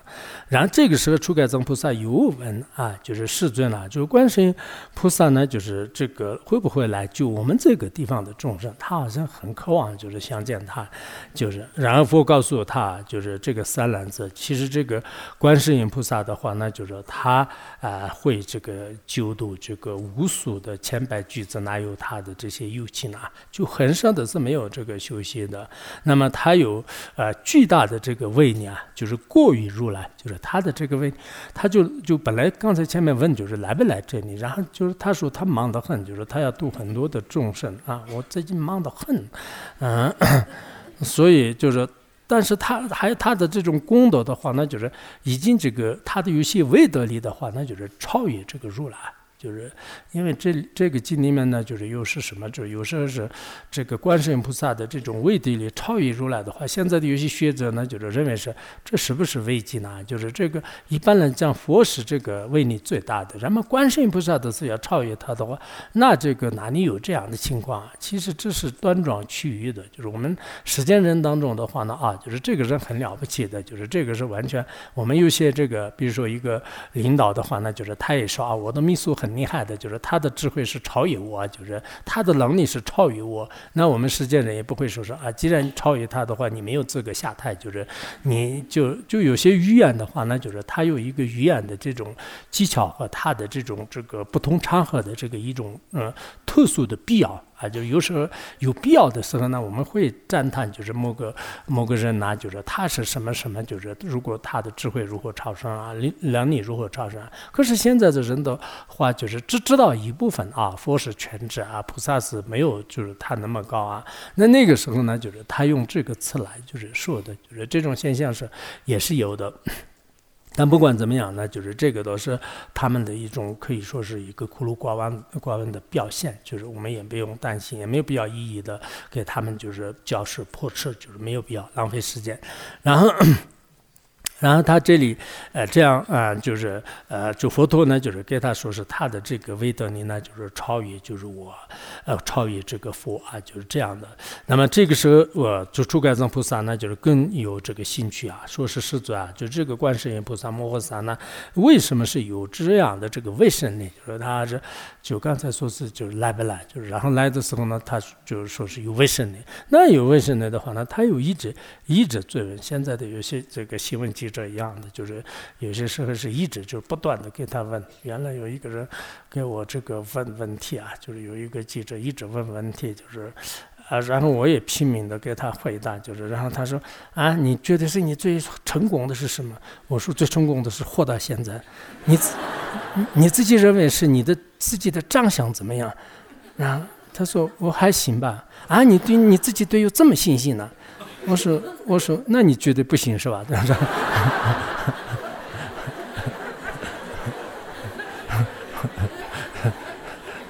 然后这个时候初盖增菩萨又问啊，就是世尊啊，就是观世音菩萨呢，就是这个会不会来救我们这个地方的众生？他好像很渴望，就是相见他，就是然后佛告诉他，就是这个三篮子，其实这个观世音菩萨的话呢，就是他啊会这个救度这个无数的千百句子，哪有他的这些友情啊？就很少的是没有这个修行的，那么他有呃巨大的。这个位呢，就是过于如来，就是他的这个位，他就就本来刚才前面问就是来不来这里，然后就是他说他忙得很，就是他要度很多的众生啊，我最近忙得很，嗯，所以就是，但是他还他的这种功德的话，那就是已经这个他的有些未得力的话，那就是超越这个如来。就是因为这这个经里面呢，就是又是什么？就是有时候是这个观世音菩萨的这种位地里超越如来的话，现在的有些学者呢，就是认为是这是不是位机呢？就是这个一般来讲佛是这个位力最大的，人们观世音菩萨都是要超越他的话，那这个哪里有这样的情况啊？其实这是端庄趋于的，就是我们世间人当中的话呢啊，就是这个人很了不起的，就是这个是完全我们有些这个，比如说一个领导的话，呢就是他也说啊，我的秘书很。很厉害的，就是他的智慧是超越我，就是他的能力是超越我。那我们世间人也不会说说啊，既然超越他的话，你没有资格下台。就是你就就有些语言的话，那就是他有一个语言的这种技巧和他的这种这个不同场合的这个一种嗯特殊的必要。啊，就有时候有必要的时候呢，我们会赞叹，就是某个某个人呢，就是他是什么什么，就是如果他的智慧如何超生啊，能力如何超生。可是现在的人的话，就是只知道一部分啊，佛是全知啊，菩萨是没有，就是他那么高啊。那那个时候呢，就是他用这个词来就是说的，就是这种现象是也是有的。但不管怎么样呢，就是这个都是他们的一种可以说是一个孤陋寡闻、寡闻的表现，就是我们也不用担心，也没有必要一一的给他们就是教示破斥，就是没有必要浪费时间。然后。然后他这里，呃，这样啊，就是呃，就佛陀呢，就是给他说是他的这个威德力呢，就是超越，就是我，呃，超越这个佛啊，就是这样的。那么这个时候，我就诸盖藏菩萨呢，就是更有这个兴趣啊，说是师尊啊，就这个观世音菩萨摩诃萨呢，为什么是有这样的这个威神呢？就是他是，就刚才说是就是来不来，就是然后来的时候呢，他就是说是有威神力。那有威神力的话呢，他又一直一直追问。现在的有些这个新闻记。这样的就是有些时候是一直就不断的给他问。原来有一个人给我这个问问题啊，就是有一个记者一直问问题，就是啊，然后我也拼命的给他回答，就是然后他说啊，你觉得是你最成功的是什么？我说最成功的是活到现在。你你自己认为是你的自己的长相怎么样？然后他说我还行吧。啊，你对你自己都有这么信心呢？我说，我说，那你觉得不行是吧？这 样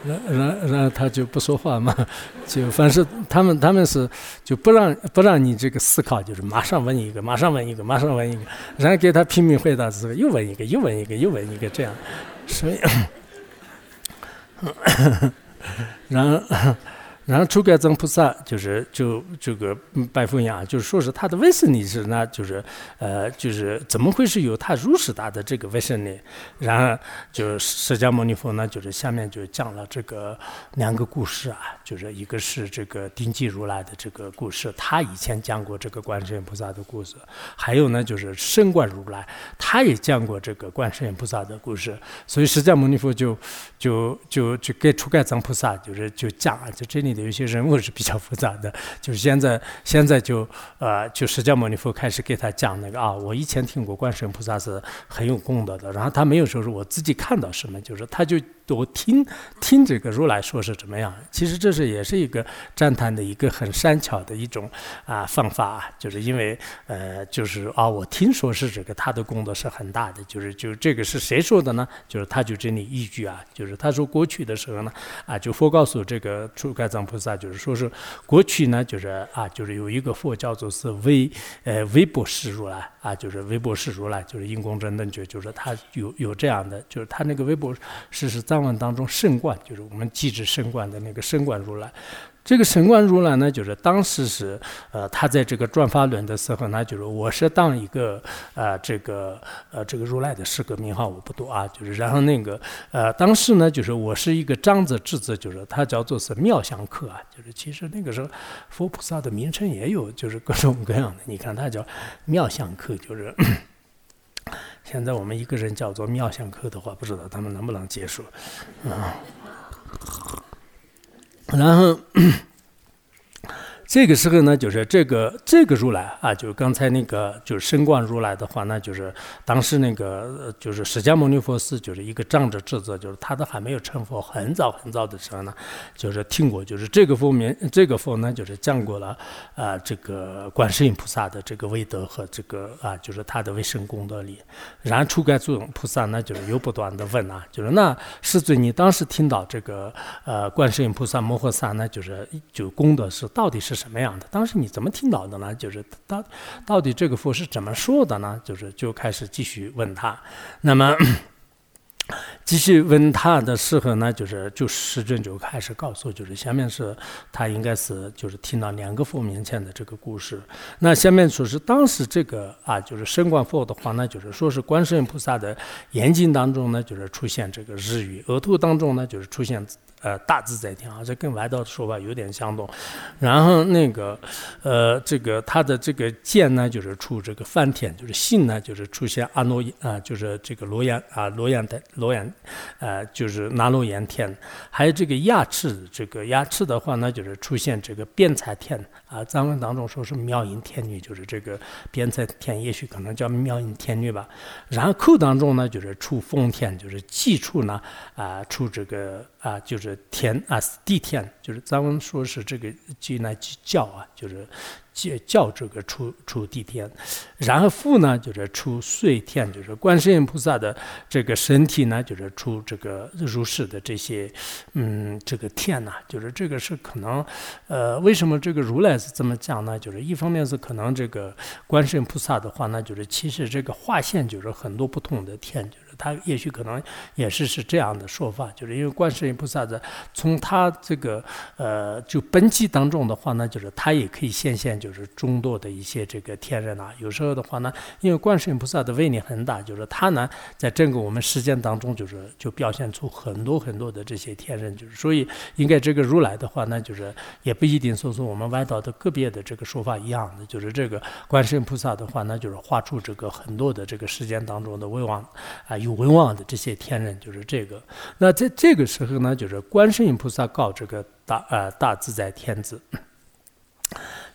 然然然后他就不说话嘛，就反正他们他们是就不让不让你这个思考，就是马上问一个，马上问一个，马上问一个，然后给他拼命回答之后又问一个，又问一个，又问一个，这样，所以，然后。然后初盖藏菩萨就是就这个拜佛呀，就是说是他的威神力是那，就是呃，就是怎么会是有他如此大的这个威神力？然后就释迦牟尼佛呢，就是下面就讲了这个两个故事啊，就是一个是这个顶级如来的这个故事，他以前讲过这个观世音菩萨的故事；还有呢，就是圣观如来，他也讲过这个观世音菩萨的故事。所以释迦牟尼佛就就就就给初盖藏菩萨就是就讲啊，就这里。有一些人物是比较复杂的，就是现在现在就呃，就释迦牟尼佛开始给他讲那个啊，我以前听过观世音菩萨是很有功德的，然后他没有说是我自己看到什么，就是他就。多听听这个如来说是怎么样？其实这是也是一个赞叹的一个很善巧的一种啊方法啊，就是因为呃，就是啊，我听说是这个他的功德是很大的，就是就这个是谁说的呢？就是他就这里依据啊，就是他说过去的时候呢啊，就佛告诉这个出盖藏菩萨，就是说是过去呢，就是啊，就是有一个佛叫做是微呃微波师如来啊，就是微波师如来，就是因公真等觉，就是他有有这样的，就是他那个微波师是在。藏文当中，圣观就是我们记制圣观的那个圣观如来。这个神观如来呢，就是当时是呃，他在这个转法轮的时候呢，就是我是当一个呃，这个呃，这个如来的诗歌名号我不多啊，就是然后那个呃，当时呢，就是我是一个长子智子，就是他叫做是妙相客啊，就是其实那个时候佛菩萨的名称也有，就是各种各样的。你看他叫妙相客，就是。现在我们一个人叫做妙相客的话，不知道他们能不能接受，啊，然后。这个时候呢，就是这个这个如来啊，就是刚才那个就是升观如来的话，那就是当时那个就是释迦牟尼佛是就是一个长者智者，就是他都还没有成佛，很早很早的时候呢，就是听过，就是这个佛名这个佛呢，就是讲过了啊，这个观世音菩萨的这个威德和这个啊，就是他的威神功德力。然后初盖祖菩萨呢，就是又不断的问啊，就是那师尊，你当时听到这个呃观世音菩萨摩诃萨呢，就是就功德是到底是？什么样的？当时你怎么听到的呢？就是到到底这个佛是怎么说的呢？就是就开始继续问他。那么继续问他的时候呢，就是就师尊就开始告诉，就是下面是他应该是就是听到两个佛面前的这个故事。那下面说是当时这个啊，就是升观佛的话呢，就是说是观世音菩萨的眼睛当中呢，就是出现这个日语，额头当中呢，就是出现。呃，大自在天啊，这跟外道的说法有点相同。然后那个，呃，这个他的这个剑呢，就是出这个梵天，就是信呢，就是出现阿罗啊，就是这个罗延啊，罗延的罗延，呃，就是拿罗延天。还有这个牙齿，这个牙齿的话呢，就是出现这个变彩天啊，藏文当中说是妙音天女，就是这个辩才天，也许可能叫妙音天女吧。然后口当中呢，就是出风天，就是记处呢啊，出这个啊，就是。天啊，地天就是咱们说是这个即呢即教啊，就是叫叫这个出出地天，然后父呢就是出岁天，就是观世音菩萨的这个身体呢就是出这个如是的这些嗯这个天呐，就是这个是可能呃为什么这个如来是这么讲呢？就是一方面是可能这个观世音菩萨的话那，就是其实这个划线就是很多不同的天。他也许可能也是是这样的说法，就是因为观世音菩萨的从他这个呃就本机当中的话呢，就是他也可以显现就是众多的一些这个天人啊。有时候的话呢，因为观世音菩萨的威力很大，就是他呢在整个我们时间当中就是就表现出很多很多的这些天人，就是所以应该这个如来的话呢，就是也不一定说是我们外道的个别的这个说法一样的，就是这个观世音菩萨的话呢，就是画出这个很多的这个时间当中的威望啊。有文望的这些天人，就是这个。那在这个时候呢，就是观世音菩萨告这个大呃大自在天子。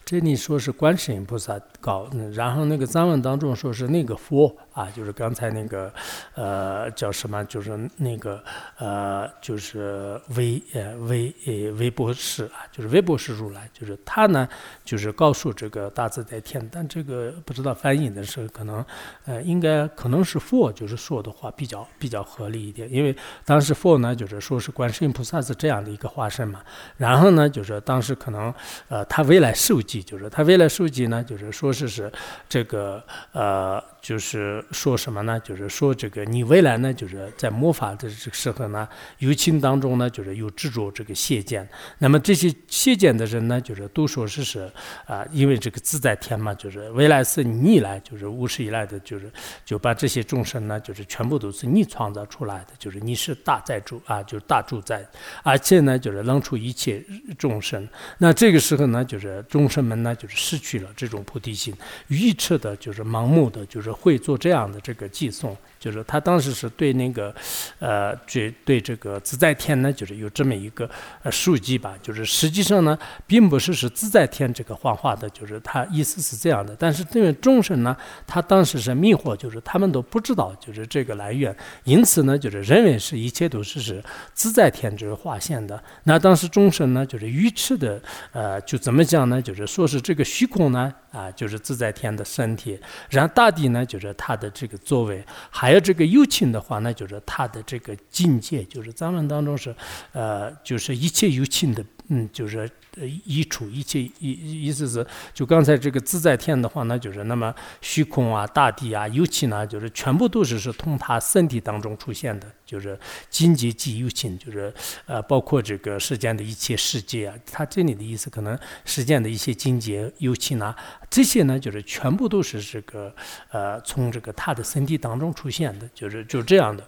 这里说是观世音菩萨告，然后那个藏文当中说是那个佛。啊，就是刚才那个，呃，叫什么？就是那个，呃，就是微呃微呃微博士啊，就是微博士如来，就是他呢，就是告诉这个大自在天，但这个不知道翻译的时候，可能呃应该可能是佛，就是说的话比较比较合理一点，因为当时佛呢，就是说是观世音菩萨是这样的一个化身嘛，然后呢，就是当时可能呃他未来受记，就是他未来受记呢，就是说是是这个呃。就是说什么呢？就是说这个你未来呢，就是在魔法的这个时候呢，友情当中呢，就是有执着这个邪见。那么这些邪见的人呢，就是都说是是啊，因为这个自在天嘛，就是未来是你来，就是无始以来的，就是就把这些众生呢，就是全部都是你创造出来的，就是你是大在主啊，就是大主宰，而且呢，就是能出一切众生。那这个时候呢，就是众生们呢，就是失去了这种菩提心，愚痴的，就是盲目的，就是。会做这样的这个寄送。就是他当时是对那个，呃，对对这个自在天呢，就是有这么一个呃数据吧。就是实际上呢，并不是是自在天这个幻化的，就是他意思是这样的。但是这位众生呢，他当时是迷惑，就是他们都不知道就是这个来源，因此呢，就是认为是一切都是是自在天就是化现的。那当时众生呢，就是愚痴的，呃，就怎么讲呢？就是说是这个虚空呢，啊，就是自在天的身体，然后大地呢，就是他的这个作为，还。还有这个幽情的话，那就是他的这个境界，就是咱们当中是，呃，就是一切幽情的，嗯，就是呃一处一切意意思是，就刚才这个自在天的话，呢就是那么虚空啊、大地啊、尤其呢，就是全部都是是从他身体当中出现的，就是境界即有情，就是呃，包括这个世间的一切世界啊，他这里的意思可能世间的一些境界尤其呢。这些呢，就是全部都是这个，呃，从这个他的身体当中出现的，就是就这样的。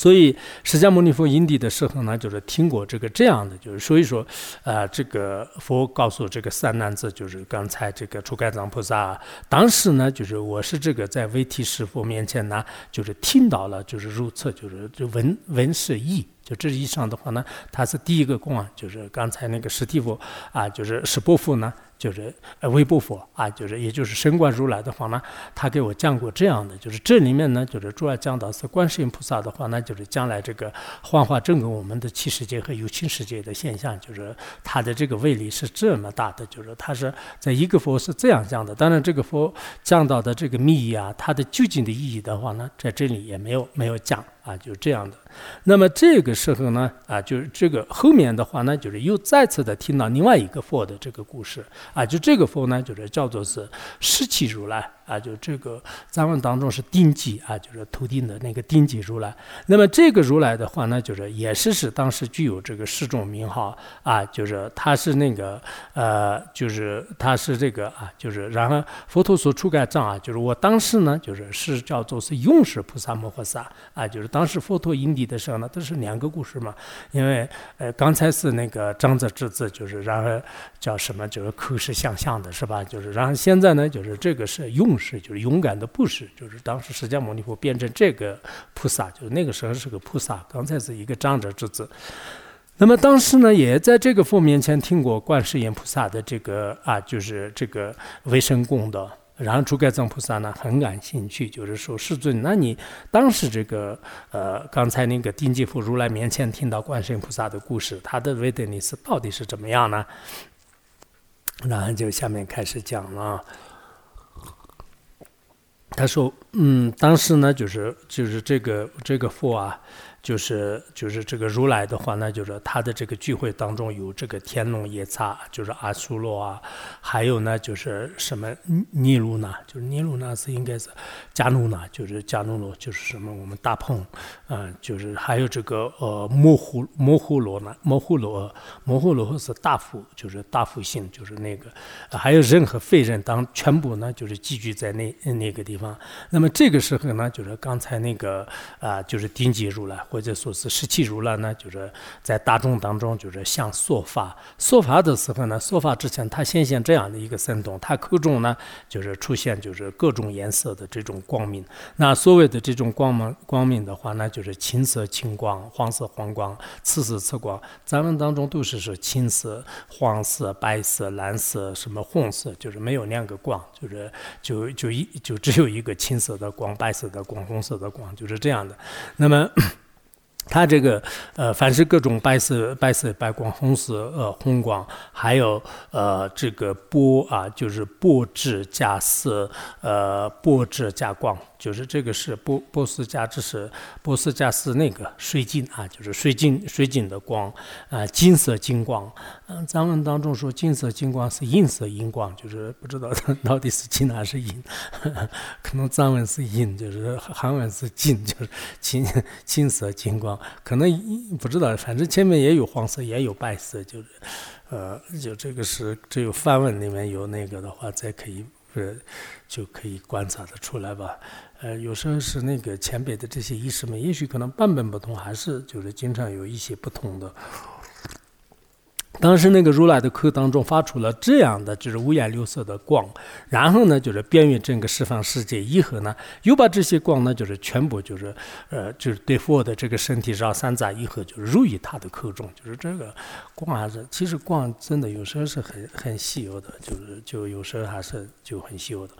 所以释迦牟尼佛因地的时候呢，就是听过这个这样的，就是所以说，啊，这个佛告诉这个三男子，就是刚才这个初盖藏菩萨，当时呢，就是我是这个在维提师佛面前呢，就是听到了，就是如此，就是就闻闻是意。就这以上的话呢，他是第一个供啊，就是刚才那个史蒂夫啊，就是史波佛呢。就是呃，微波佛啊，就是也就是神观如来的话呢，他给我讲过这样的，就是这里面呢，就是主要讲到是观世音菩萨的话呢，就是将来这个幻化整个我们的七世界和有情世界的现象，就是它的这个威力是这么大的，就是它是在一个佛是这样讲的。当然，这个佛讲到的这个密啊，它的究竟的意义的话呢，在这里也没有没有讲啊，就这样的。那么这个时候呢，啊，就是这个后面的话呢，就是又再次的听到另外一个佛的这个故事。啊，就这个佛呢，就是叫做是释迦如来啊，就这个藏文当中是定级啊，就是头顶的那个定级如来。那么这个如来的话呢，就是也是是当时具有这个十种名号啊，就是他是那个呃，就是他是这个啊，就是然后佛陀所出盖藏啊，就是我当时呢，就是是叫做是勇士菩萨摩诃萨啊，就是当时佛陀因地的时候呢，都是两个故事嘛，因为呃刚才是那个长者之子，就是然后叫什么，就是口。是相像的，是吧？就是，然后现在呢，就是这个是勇士，就是勇敢的布施，就是当时释迦牟尼佛变成这个菩萨，就是那个时候是个菩萨，刚才是一个长者之子。那么当时呢，也在这个佛面前听过观世音菩萨的这个啊，就是这个为神供的。然后诸盖藏菩萨呢很感兴趣，就是说世尊，那你当时这个呃刚才那个丁吉佛如来面前听到观世音菩萨的故事，他的维德尼斯到底是怎么样呢？然后就下面开始讲了。他说：“嗯，当时呢，就是就是这个这个佛啊。”就是就是这个如来的话，呢就是他的这个聚会当中有这个天龙夜叉，就是阿苏罗啊，还有呢就是什么尼卢那，就是尼卢那是应该是迦努那，就是迦努罗，就是什么我们大鹏，啊，就是还有这个呃摩呼摩呼罗呢，摩呼罗摩呼罗是大福，就是大福星，就是那个，还有人和非人当全部呢就是集聚在那那个地方。那么这个时候呢，就是刚才那个啊，就是顶级如来。或者说是十七如来呢，就是在大众当中，就是像说法说法的时候呢，说法之前他显现这样的一个神通，他口中呢就是出现就是各种颜色的这种光明。那所谓的这种光芒光明的话，呢就是青色青光、黄色黄光、赤色赤光。咱们当中都是说青色、黄色、白色、蓝色，什么红色，就是没有两个光，就是就就一就只有一个青色的光、白色的光、红色的光，就是这样的。那么。它这个呃，凡是各种白色、白色、白光、红色、呃红光，还有呃这个波啊，就是波质加色，呃波质加光。就是这个是波波斯加，这是波斯加是那个水晶啊，就是水晶水晶的光啊，金色金光。嗯，藏文当中说金色金光是银色银光，就是不知道它 到底是金还是银，可能藏文是银，就是韩文是金，就是金金色金光，可能不知道，反正前面也有黄色，也有白色，就是呃，就这个是只有梵文里面有那个的话，才可以呃就可以观察得出来吧。呃，有时候是那个前辈的这些医师们，也许可能版本不同，还是就是经常有一些不同的。当时那个如来的口当中发出了这样的就是五颜六色的光，然后呢就是遍于整个十方世界，以后呢又把这些光呢就是全部就是呃就是对佛的这个身体绕三匝以后，就入于他的口中，就是这个光还是其实光真的有时候是很很稀有的，就是就有时候还是就很稀有的。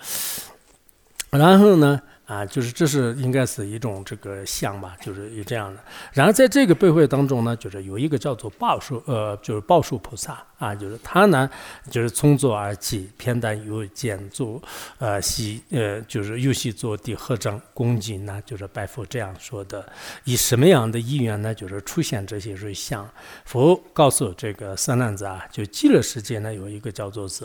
然后呢？啊，就是这是应该是一种这个像吧，就是有这样的。然后在这个背会当中呢，就是有一个叫做报数，呃，就是报数菩萨啊，就是他呢，就是从左而起，偏担右见坐，呃，西呃，就是右膝坐地合掌恭敬呢，就是拜佛这样说的。以什么样的意愿呢？就是出现这些瑞相。佛告诉这个三男子啊，就极乐世界呢有一个叫做是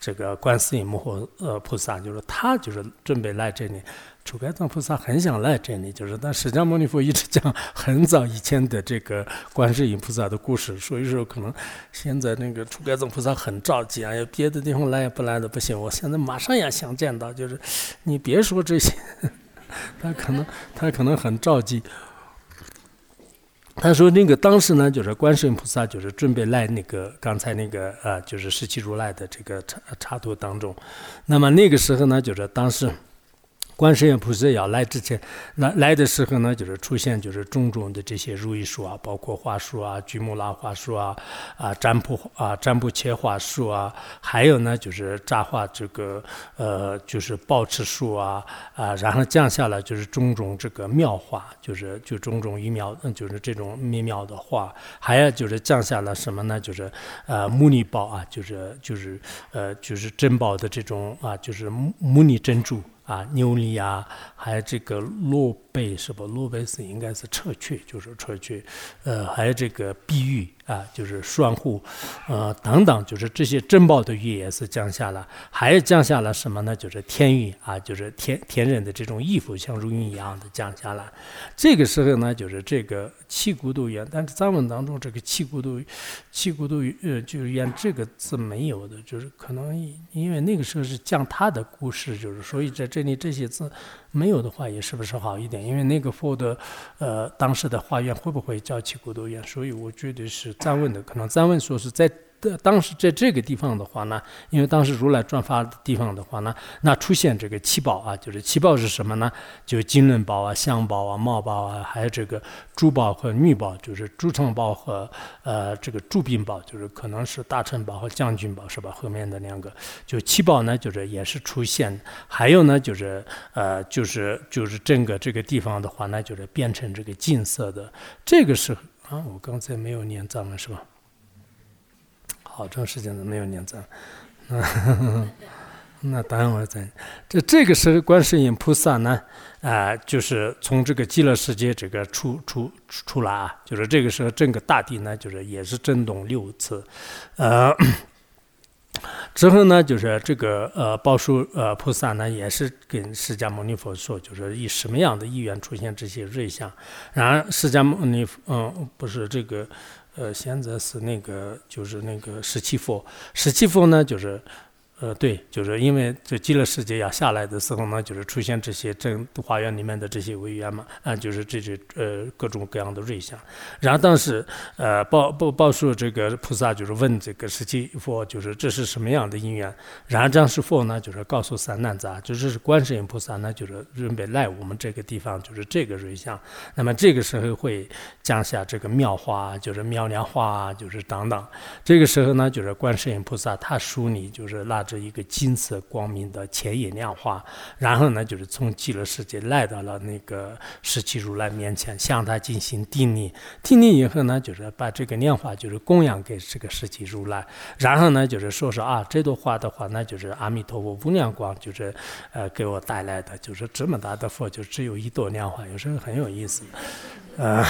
这个观世音摩诃呃菩萨，就是他就是准备来这里。楚盖藏菩萨很想来这里，就是但释迦牟尼佛一直讲很早以前的这个观世音菩萨的故事，所以说可能现在那个初盖藏菩萨很着急啊，有别的地方来也不来的不行，我现在马上也想见到，就是你别说这些，他可能他可能很着急。他说那个当时呢，就是观世音菩萨就是准备来那个刚才那个啊，就是十七如来的这个插插图当中，那么那个时候呢，就是当时。观世音菩萨要来之前，来来的时候呢，就是出现就是种种的这些如意树啊，包括花树啊、菊木拉花树啊、啊占卜啊、占卜切花树啊，还有呢就是扎花这个呃就是宝池树啊啊，然后降下来就是种种这个妙花，就是就种种一妙，嗯，就是这种美妙的花，还有就是降下了什么呢？就是呃木尼宝啊，就是就是呃就是珍宝的这种啊，就是木尼珍珠。啊，纽里啊，还有这个洛贝是不？洛贝是应该是撤去，就是撤去，呃，还有这个碧玉。啊，就是双户，呃，等等，就是这些珍宝的玉也是降下了，还降下了什么呢？就是天玉啊，就是天天人的这种衣服，像如云一样的降下来。这个时候呢，就是这个七孤独园，但是藏文当中这个七孤独，七孤独呃，就是园这个字没有的，就是可能因为那个时候是讲他的故事，就是所以在这里这些字。没有的话也是不是好一点？因为那个佛的，呃，当时的画院会不会叫起孤独院？所以我觉得是暂问的，可能暂问说是在当时在这个地方的话呢，因为当时如来转发的地方的话呢，那出现这个七宝啊，就是七宝是什么呢？就金轮宝啊、香宝啊、茂宝啊，还有这个珠宝和女宝，就是朱城宝和呃这个铸币宝，就是可能是大臣宝和将军宝，是吧？后面的两个就七宝呢，就是也是出现，还有呢，就是呃，就是就是整个这个地方的话呢，就是变成这个金色的，这个是啊，我刚才没有念藏文是吧？好长时间都没有念藏，那那等会儿再。这这个时候，观世音菩萨呢，啊，就是从这个极乐世界这个出出出来啊，就是这个时候整个大地呢，就是也是震动六次，呃，之后呢，就是这个呃报数呃菩萨呢，也是跟释迦牟尼佛说，就是以什么样的意愿出现这些瑞相，然后释迦牟尼佛嗯，不是这个。呃，现在是那个，就是那个十七佛，十七佛呢，就是。呃，对，就是因为这极乐世界要下来的时候呢，就是出现这些真花园里面的这些委员嘛，啊，就是这些呃各种各样的瑞相。然后当时呃报报报说这个菩萨就是问这个十七佛，就是这是什么样的因缘？然后张师佛呢，就是告诉三难子啊，就是观世音菩萨呢，就是准备来我们这个地方，就是这个瑞相。那么这个时候会降下这个妙花，就是妙莲花，就是等等。这个时候呢，就是观世音菩萨他属你，就是那。这一个金色光明的前眼亮花，然后呢，就是从极乐世界来到了那个十七如来面前，向他进行顶礼。顶礼以后呢，就是把这个莲花就是供养给这个十七如来，然后呢，就是说说啊，这朵花的话，那就是阿弥陀佛无量光，就是呃给我带来的，就是这么大的佛，就只有一朵莲花，有时候很有意思，呃。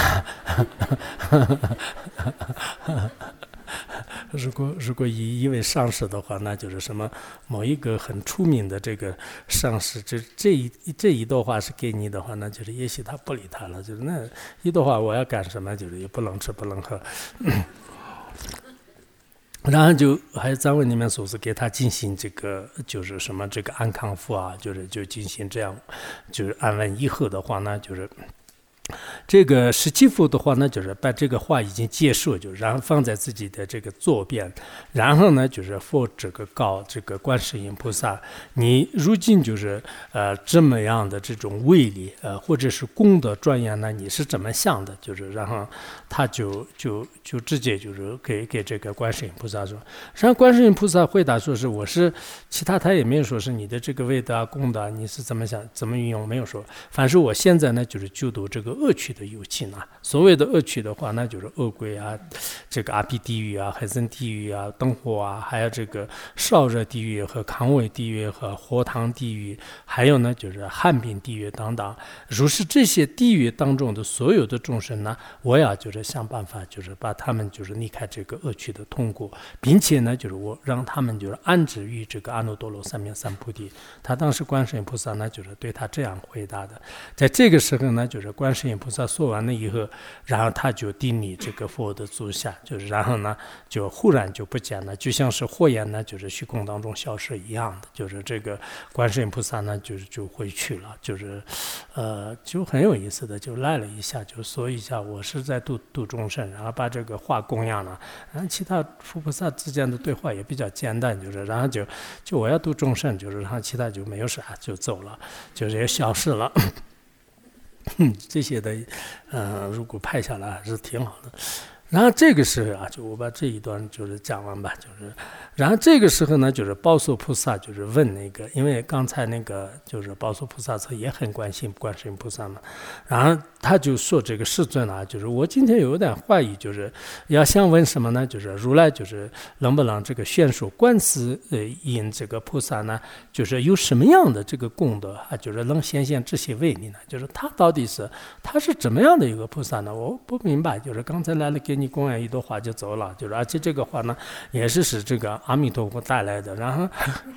如果如果以一位上师的话，那就是什么某一个很出名的这个上师，这这一这一朵花是给你的话，那就是也许他不理他了，就是那一朵花我要干什么，就是也不能吃不能喝，然后就还有藏文里面说给他进行这个就是什么这个安康符啊，就是就进行这样就是安稳以后的话呢，就是。这个十七幅的话呢，就是把这个画已经结束，就然后放在自己的这个左边，然后呢，就是佛这个告这个观世音菩萨，你如今就是呃这么样的这种威力，呃或者是功德庄严呢，你是怎么想的？就是然后他就就就直接就是给给这个观世音菩萨说，然后观世音菩萨回答说是我是其他他也没有说是你的这个威德功德你是怎么想怎么运用没有说，凡是我现在呢就是就读这个。恶趣的游戏呢？所谓的恶趣的话，那就是恶鬼啊，这个阿鼻地狱啊、海森地狱啊、灯火啊，还有这个烧热地狱和康威地狱和火塘地狱，还有呢就是旱冰地狱等等。如是这些地狱当中的所有的众生呢，我要就是想办法，就是把他们就是离开这个恶趣的痛苦，并且呢，就是我让他们就是安置于这个阿耨多罗三藐三菩提。他当时观世音菩萨呢，就是对他这样回答的。在这个时候呢，就是观世。菩萨说完了以后，然后他就定你这个佛的足下，就是然后呢，就忽然就不见了，就像是火焰呢，就是虚空当中消失一样的，就是这个观世音菩萨呢，就是就回去了，就是，呃，就很有意思的，就来了一下，就说一下我是在度度众生，然后把这个话供养了，然后其他佛菩萨之间的对话也比较简单，就是然后就就我要度众生，就是然后其他就没有啥，就走了，就是也消失了。这些的，嗯，如果拍下来还是挺好的。然后这个时候啊，就我把这一段就是讲完吧，就是。然后这个时候呢，就是宝所菩萨就是问那个，因为刚才那个就是宝所菩萨他也很关心观世音菩萨嘛，然后他就说这个世尊啊，就是我今天有点怀疑，就是要想问什么呢？就是如来就是能不能这个宣说观世音这个菩萨呢？就是有什么样的这个功德啊？就是能显现这些威力呢？就是他到底是他是怎么样的一个菩萨呢？我不明白。就是刚才来了给你供养一朵花就走了，就是而且这个话呢也是使这个。阿弥陀佛带来的，然后，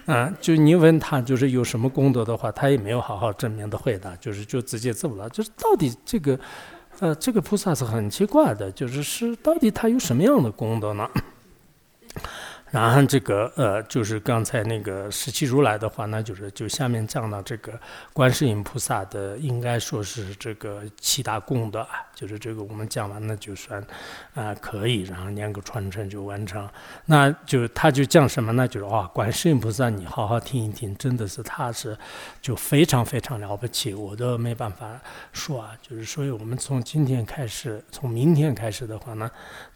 嗯，就你问他就是有什么功德的话，他也没有好好正面的回答，就是就直接走了。就是到底这个，呃，这个菩萨是很奇怪的，就是是到底他有什么样的功德呢？然后这个呃，就是刚才那个十七如来的话，那就是就下面讲到这个观世音菩萨的，应该说是这个七大功德啊，就是这个我们讲完了就算啊可以，然后两个传承就完成。那就他就讲什么呢？就是哇，观世音菩萨，你好好听一听，真的是他是就非常非常了不起，我都没办法说啊。就是所以我们从今天开始，从明天开始的话呢，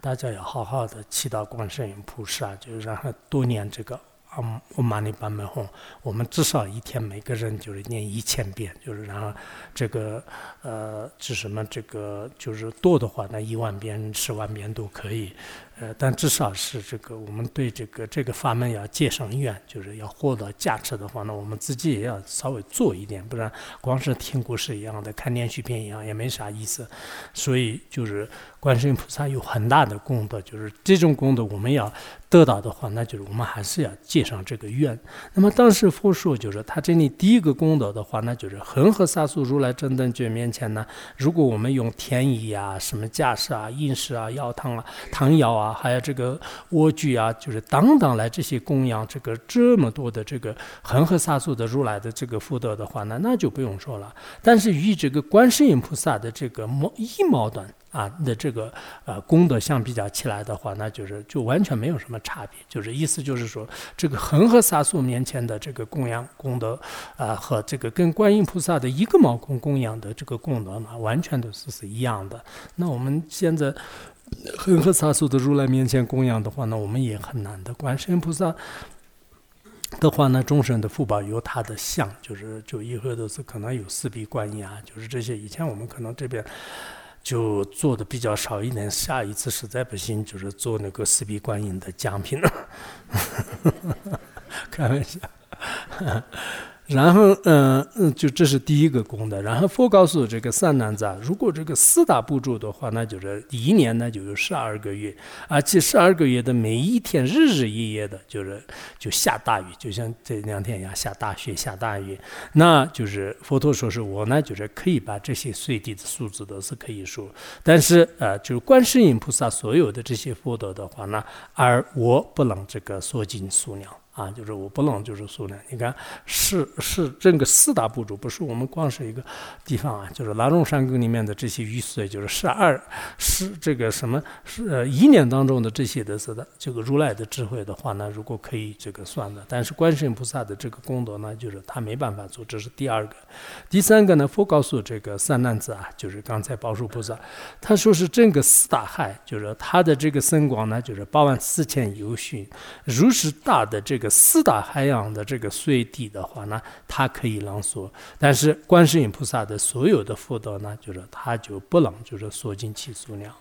大家要好好的祈祷观世音菩萨，就是让他多念这个。啊，我玛尼版本红，我们至少一天每个人就是念一千遍，就是然后这个呃，是什么这个就是多的话，那一万遍、十万遍都可以。呃，但至少是这个，我们对这个这个法门要结上愿，就是要获得加持的话，那我们自己也要稍微做一点，不然光是听故事一样的，看连续片一样也没啥意思。所以就是观世音菩萨有很大的功德，就是这种功德我们要得到的话，那就是我们还是要结上这个愿。那么当时佛说，就是他这里第一个功德的话，那就是恒河沙数如来真等觉面前呢，如果我们用天衣啊、什么架势啊、饮食啊、药汤啊、汤药啊。啊，还有这个莴苣啊，就是等等来这些供养，这个这么多的这个恒河沙数的如来的这个福德的话呢，那就不用说了。但是与这个观世音菩萨的这个毛一毛短啊的这个呃功德相比较起来的话，那就是就完全没有什么差别。就是意思就是说，这个恒河沙数面前的这个供养功德啊，和这个跟观音菩萨的一个毛孔供养的这个功德呢，完全都是是一样的。那我们现在。恒河沙数的如来面前供养的话呢，我们也很难的。观世音菩萨的话呢，众生的福报有他的相，就是就以后都是可能有四臂观音啊，就是这些。以前我们可能这边就做的比较少一点，下一次实在不行，就是做那个四臂观音的奖品了。开玩笑。然后，嗯嗯，就这是第一个功德。然后佛告诉这个善男子，如果这个四大部住的话，那就是一年呢就有十二个月，而且十二个月的每一天日日夜夜的，就是就下大雨，就像这两天一样下大雪、下大雨。那就是佛陀说是我呢，就是可以把这些随地的数字都是可以说，但是呃，就是观世音菩萨所有的这些福德的话呢，而我不能这个说尽数量。啊，就是我不能就是数量。你看，是是这个四大部族，不是我们光是一个地方啊，就是拉荣山沟里面的这些雨水，就是十二是这个什么是呃一年当中的这些的是的，这个如来的智慧的话呢，如果可以这个算的，但是观世音菩萨的这个功德呢，就是他没办法做，这是第二个。第三个呢，佛告诉这个三男子啊，就是刚才宝树菩萨，他说是这个四大海，就是他的这个身光呢，就是八万四千由旬，如是大的这个。个四大海洋的这个水底的话呢，它可以能缩，但是观世音菩萨的所有的福德呢，就是它就不能就是缩进其数量。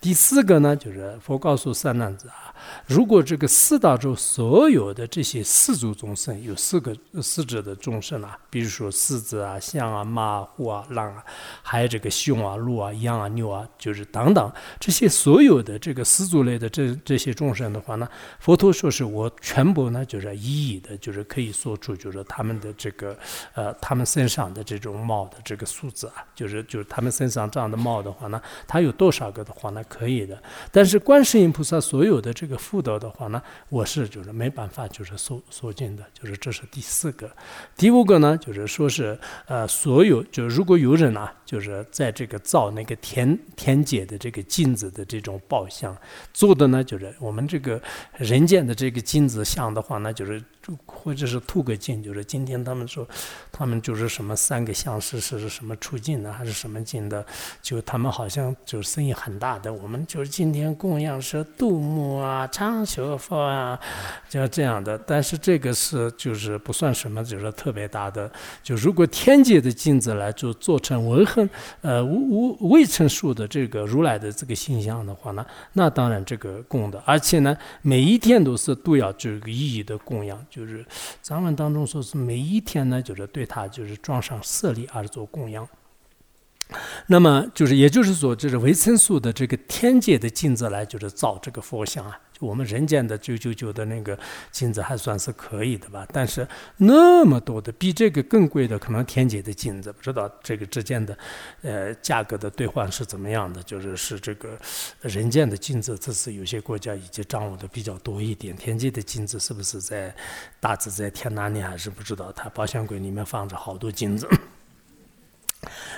第四个呢，就是佛告诉三男子啊。如果这个四大洲所有的这些四足众生，有四个四者的众生啊，比如说狮子啊、象啊、马、虎啊、狼啊，还有这个熊啊、鹿啊、羊啊、牛啊，就是等等这些所有的这个四足类的这这些众生的话呢，佛陀说是我全部呢就是一一的，就是可以说出就是他们的这个呃他们身上的这种毛的这个数字啊，就是就是他们身上这样的毛的话呢，它有多少个的话呢可以的，但是观世音菩萨所有的这个。福德的话呢，我是就是没办法就是说说尽的，就是这是第四个，第五个呢，就是说是呃，所有就如果有人啊，就是在这个造那个天天界的这个镜子的这种宝相做的呢，就是我们这个人间的这个镜子像的话呢，就是。就或者是吐个经，就是今天他们说，他们就是什么三个相是是什么出境的，还是什么经的？就他们好像就是生意很大的。我们就是今天供养是杜牧啊、长修佛啊，就这样的。但是这个是就是不算什么，就是特别大的。就如果天界的镜子来就做成文恒呃无无未成数的这个如来的这个形象的话呢，那当然这个供的，而且呢每一天都是都要这个一一的供养。就就是藏文当中说是每一天呢，就是对他就是装上舍利而做供养。那么就是也就是说，就是维生素的这个天界的镜子来就是造这个佛像啊。我们人间的九九九的那个金子还算是可以的吧，但是那么多的比这个更贵的，可能天界的金子，不知道这个之间的呃价格的兑换是怎么样的？就是是这个人间的金子，这是有些国家已经掌握的比较多一点，天界的金子是不是在大致在天哪里还是不知道？它保险柜里面放着好多金子。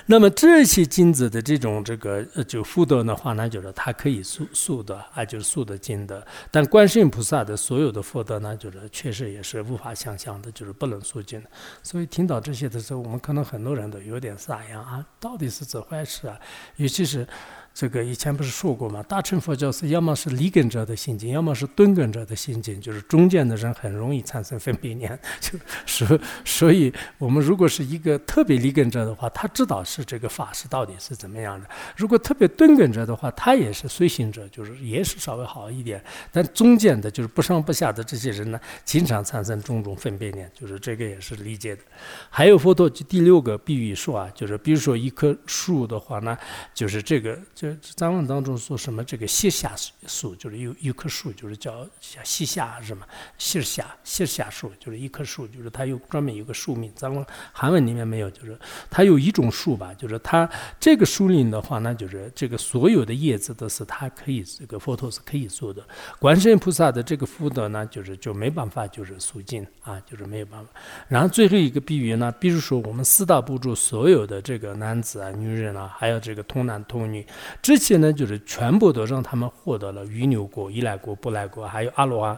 那么这些金子的这种这个就福德的话呢，就是它可以速速的啊，就是速的金的。但观世音菩萨的所有的福德呢，就是确实也是无法想象的，就是不能速金的。所以听到这些的时候，我们可能很多人都有点傻样啊，到底是怎回事啊？尤其是。这个以前不是说过吗？大乘佛教是要么是立根者的心境，要么是顿根者的心境，就是中间的人很容易产生分别念。就所所以，我们如果是一个特别立根者的话，他知道是这个法是到底是怎么样的；如果特别顿根者的话，他也是随行者，就是也是稍微好一点。但中间的，就是不上不下的这些人呢，经常产生种种分别念，就是这个也是理解的。还有佛陀第六个比喻说啊，就是比如说一棵树的话呢，就是这个。这藏文当中说什么？这个西夏树就是有一棵树，就是叫西夏什么西夏西夏树，就是一棵树，就是它有专门有个树名。藏文韩文里面没有，就是它有一种树吧，就是它这个树林的话，那就是这个所有的叶子都是它可以这个佛陀是可以做的。观世音菩萨的这个福德呢，就是就没办法就是肃静啊，就是没有办法。然后最后一个比喻呢，比如说我们四大部族所有的这个男子啊、女人啊，还有这个童男童女。这些呢，就是全部都让他们获得了余牛国、依赖国、不赖国，还有阿罗汉、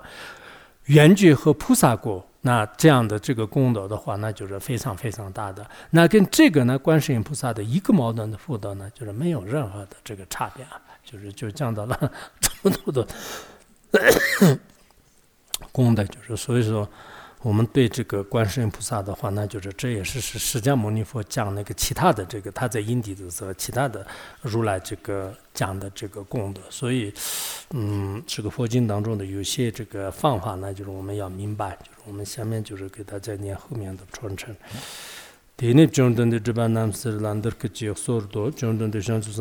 圆觉和菩萨国。那这样的这个功德的话，那就是非常非常大的。那跟这个呢，观世音菩萨的一个矛盾的福德呢，就是没有任何的这个差别啊，就是就降到了这么多的 功德，就是所以说。我们对这个观世音菩萨的话，那就是这也是是释迦牟尼佛讲那个其他的这个他在因地的时候，其他的如来这个讲的这个功德。所以，嗯，这个佛经当中的有些这个方法呢，就是我们要明白。就是我们下面就是给大家念后面的传承。第一中等的这班男士兰德克吉索尔多，中等的上主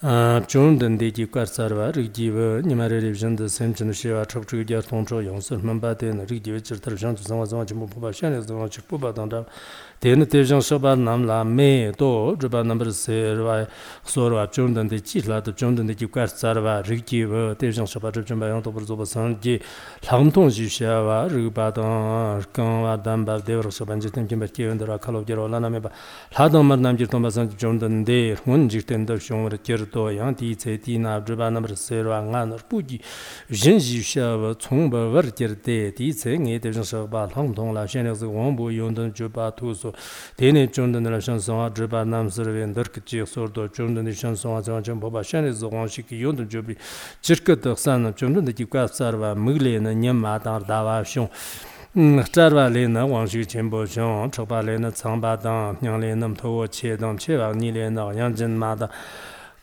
chōngdōn dēkī kār sārvā rīg jīvā nīmārī rīb shāndā sēm chīndu shēvā chak chūg gyār tōng chōg yōng sīr māmbā tēnā rīg jīvā chīr tār shāndu sāngwā sāngwā chī mū pūpā shāni sāngwā chī pūpā tāndā teni tejang shaba namla me to rupa nambar se rwa xorwa chondan de chi la to chondan de kipkar tsarwa rikki wa tejang shaba rup chomba yang tobar zoba sangi lamtong ji shawa rikpa tang kanwa damba devar shaba jitem kimbar kiyon darwa kalov gero lana me ba. Ladang mar namgir tomba sangi chondan de hun jikten dab shongwar kir to yang ti tse ti na rupa nambar se rwa nga nar puji zhen ji shawa chongba war kir de ti tse nge tejang shaba lamtong la shen yak zi wangbo yondan juba tu so su teni chungden la shan songwa driba nam sirwe ndarki chik sordo chungden la shan songwa zangwa chan poba shan rizu gongshi ki yondon chubri chirka tuksan nam chungden la ki kwaab sarwa mugli na nyam matar dawa shiong ᱪᱟᱨᱣᱟ ᱞᱮᱱᱟ ᱣᱟᱝᱡᱤ ᱪᱮᱢᱵᱚ ᱡᱚᱝ ᱪᱚᱵᱟ ᱞᱮᱱᱟ ᱪᱟᱝᱵᱟ ᱫᱟᱝ ᱧᱟᱝ ᱞᱮᱱᱟ ᱢᱛᱚ ᱪᱮ ᱫᱟᱝ ᱪᱮ ᱵᱟ ᱱᱤ ᱞᱮᱱᱟ ᱭᱟᱝ ᱡᱤᱱ ᱢᱟ ᱫᱟ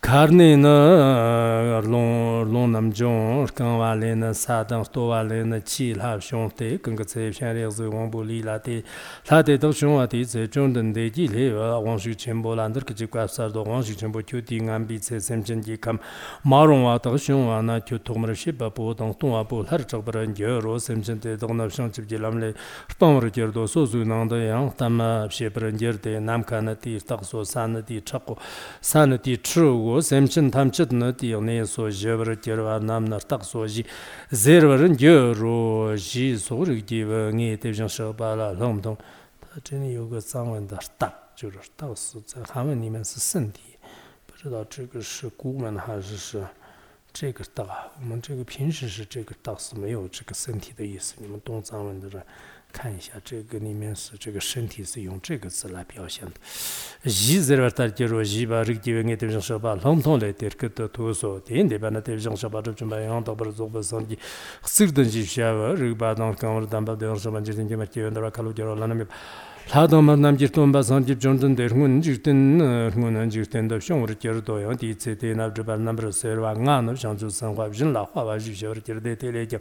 karne na long long nam jong kan wa le na sa dang to wa le na chi la shong te kan ge che xian le zu wang bu li la te la te dong shong wa ti ze zhong den de ji le wa wang shu chen bo lan der ge ji kwa sa do wang shu chen bo qiu ti ngam bi ce sem chen ji kam ma rong wa ta shong wa na qiu tong mer shi ba bo dong tong wa bo har zhe ba ge ro sem chen te dong na shong ji lam le tong ro ge do so zu nang de yang tam ma she ba ren ge de nam ka na ti ta so san na ti cha ko san na ti chu gu semchen tamchit na di ne so jebar kirwa nam nar tak so ji zerwa rin gyo ro ji so ri gi wa nge te jang sha ba la long dong ta zhen ni you ge zang wen da da 就是道是在韩文里面是圣体不知道这个是古文还是是这个道我们这个平时是这个道是没有这个身体的意思你们懂藏文的人看一下这个里面是这个身体是用这个字来表现的。一字儿它就说一把这个地方给对象说把笼统来点个的图说，点的把那对象说把这准备样到不是做不上的，四等级学吧，这个把当刚我担保对象说把这些就 라다 만남지 돈바 산집 존든 데르군 지든 흥은 지든 더 쇼르 겨르도요 디체데 나브르발 남브르 서와 나노 장주 산화 진라 화와 지셔 겨르데 테레게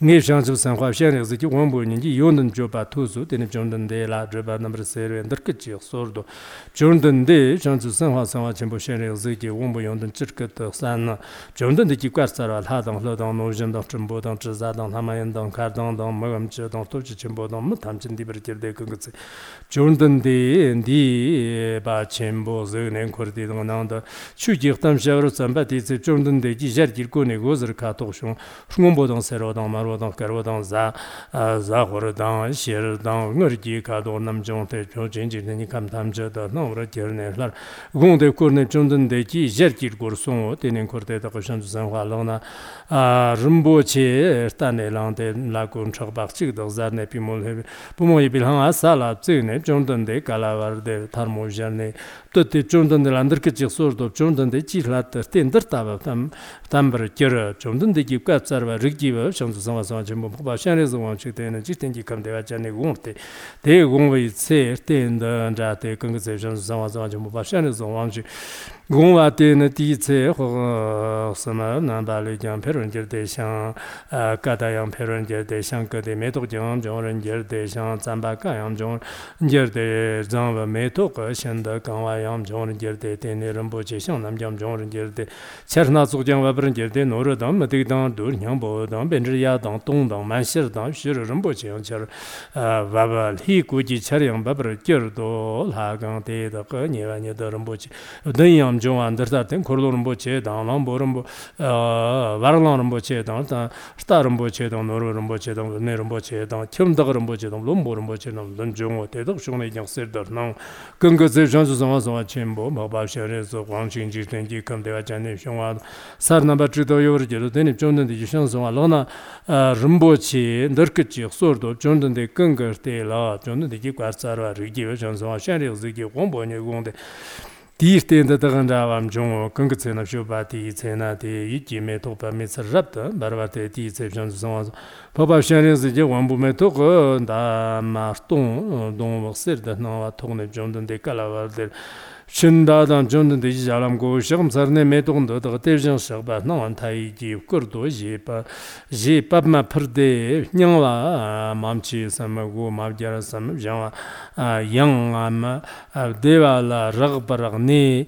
네 장주 산화 샤르즈기 원보니기 요는 조바 투수 데네 존든데 라브르발 남브르 서르 엔더크지 소르도 존든데 장주 산화 산화 전부 샤르즈기 원보 용든 지르크도 산 존든데 기과스라 하당 흘러당 노전당 전보당 지자당 하마연당 카당당 먹음지당 도지 전보당 뭐 담진디 버르게 그 jordan de ndi ba chembo ze nen kor de dong nang da. Chu ji khtam shavro tsamba de ze jordan de ji jar gir ko ne go zer ka to shung. Shung bo dong ser dong mar dong kar dong za za gor dong sher dong. Ngor ji ka do nam jong te jo jin ji ne kam tam je da no ra jer ne lar gong de kor ne jordan de ji jar gir gor song o de nen kor de da ko shan zan wa lang na. Rimbo che er ta ne lang de la gon chog bak chi do zar ne pi mol he bu mo yi bil hang a sa la tsegine chondande kalawarde tharmo zharne tote chondande landar kichik sordop chondande chi latar tendar tabab tam tambar kyar chondande ki kap sarwa rikjiwa shamsu sama sama chenpo mokpa shanre zwa chik tena chik tenki kamde wa chane gongte te gongwa i tse tenda njate kanga tse shamsu sama sama chenpo mokpa shanre zwa chik gongwa tena ti tse hoga sama namba le kyang peron kyar de shang kata yang peron kyar de shang kade metok kyang jong ren kyar de shang tsamba ka yang jong jerde zangwa me toka shenda kangwa yam zhongren jerde teni rinpo che shang nam jam zhongren jerde cherna tsukjang wabrin jerde noro dang matik dang dur nyangpo dang benchir ya dang tong dang man shir dang shir rinpo che yang cher waba li guji cher yang babir jir do la gang te da ka nye wa nye da rinpo che. Dan yam zhongwa ndar tar ten korlo rinpo che dang lambo rinpo warlang rinpo che dang shta rinpo che dang noro rinpo che dang ne rinpo che dang kim dag rinpo che dang lombo rinpo che dang lom zhongwa 대덕 중에 양세더 난 근거세 전수 상황 상황 첨보 마바 셔레서 광신 지된지 검대와 잔네 상황 사르나바 지도 요르제로 되니 좀는데 유상 상황 로나 름보치 너크치 소르도 좀는데 근거스테라. 좀는데 기과사라 리기와 전상황 샤리즈기 공보니 공데 디르 텐데 다간다람 종어 건그체나 쇼바티 체나데 이지메 토파 미스럽다 바르바테 디체 전송 바바샤레스 제 원부메 토고 다 마르톤 동 버서다 나와 토네 존던데 칼라바데 신다단 전든데 이 사람 고 시험 사르네 메동도 더 대전 서바 나온 타이지 거도 제바 제밥마 퍼데 냥와 맘치 삼고 맘자라 삼 장와 양암 데발라 럭버럭니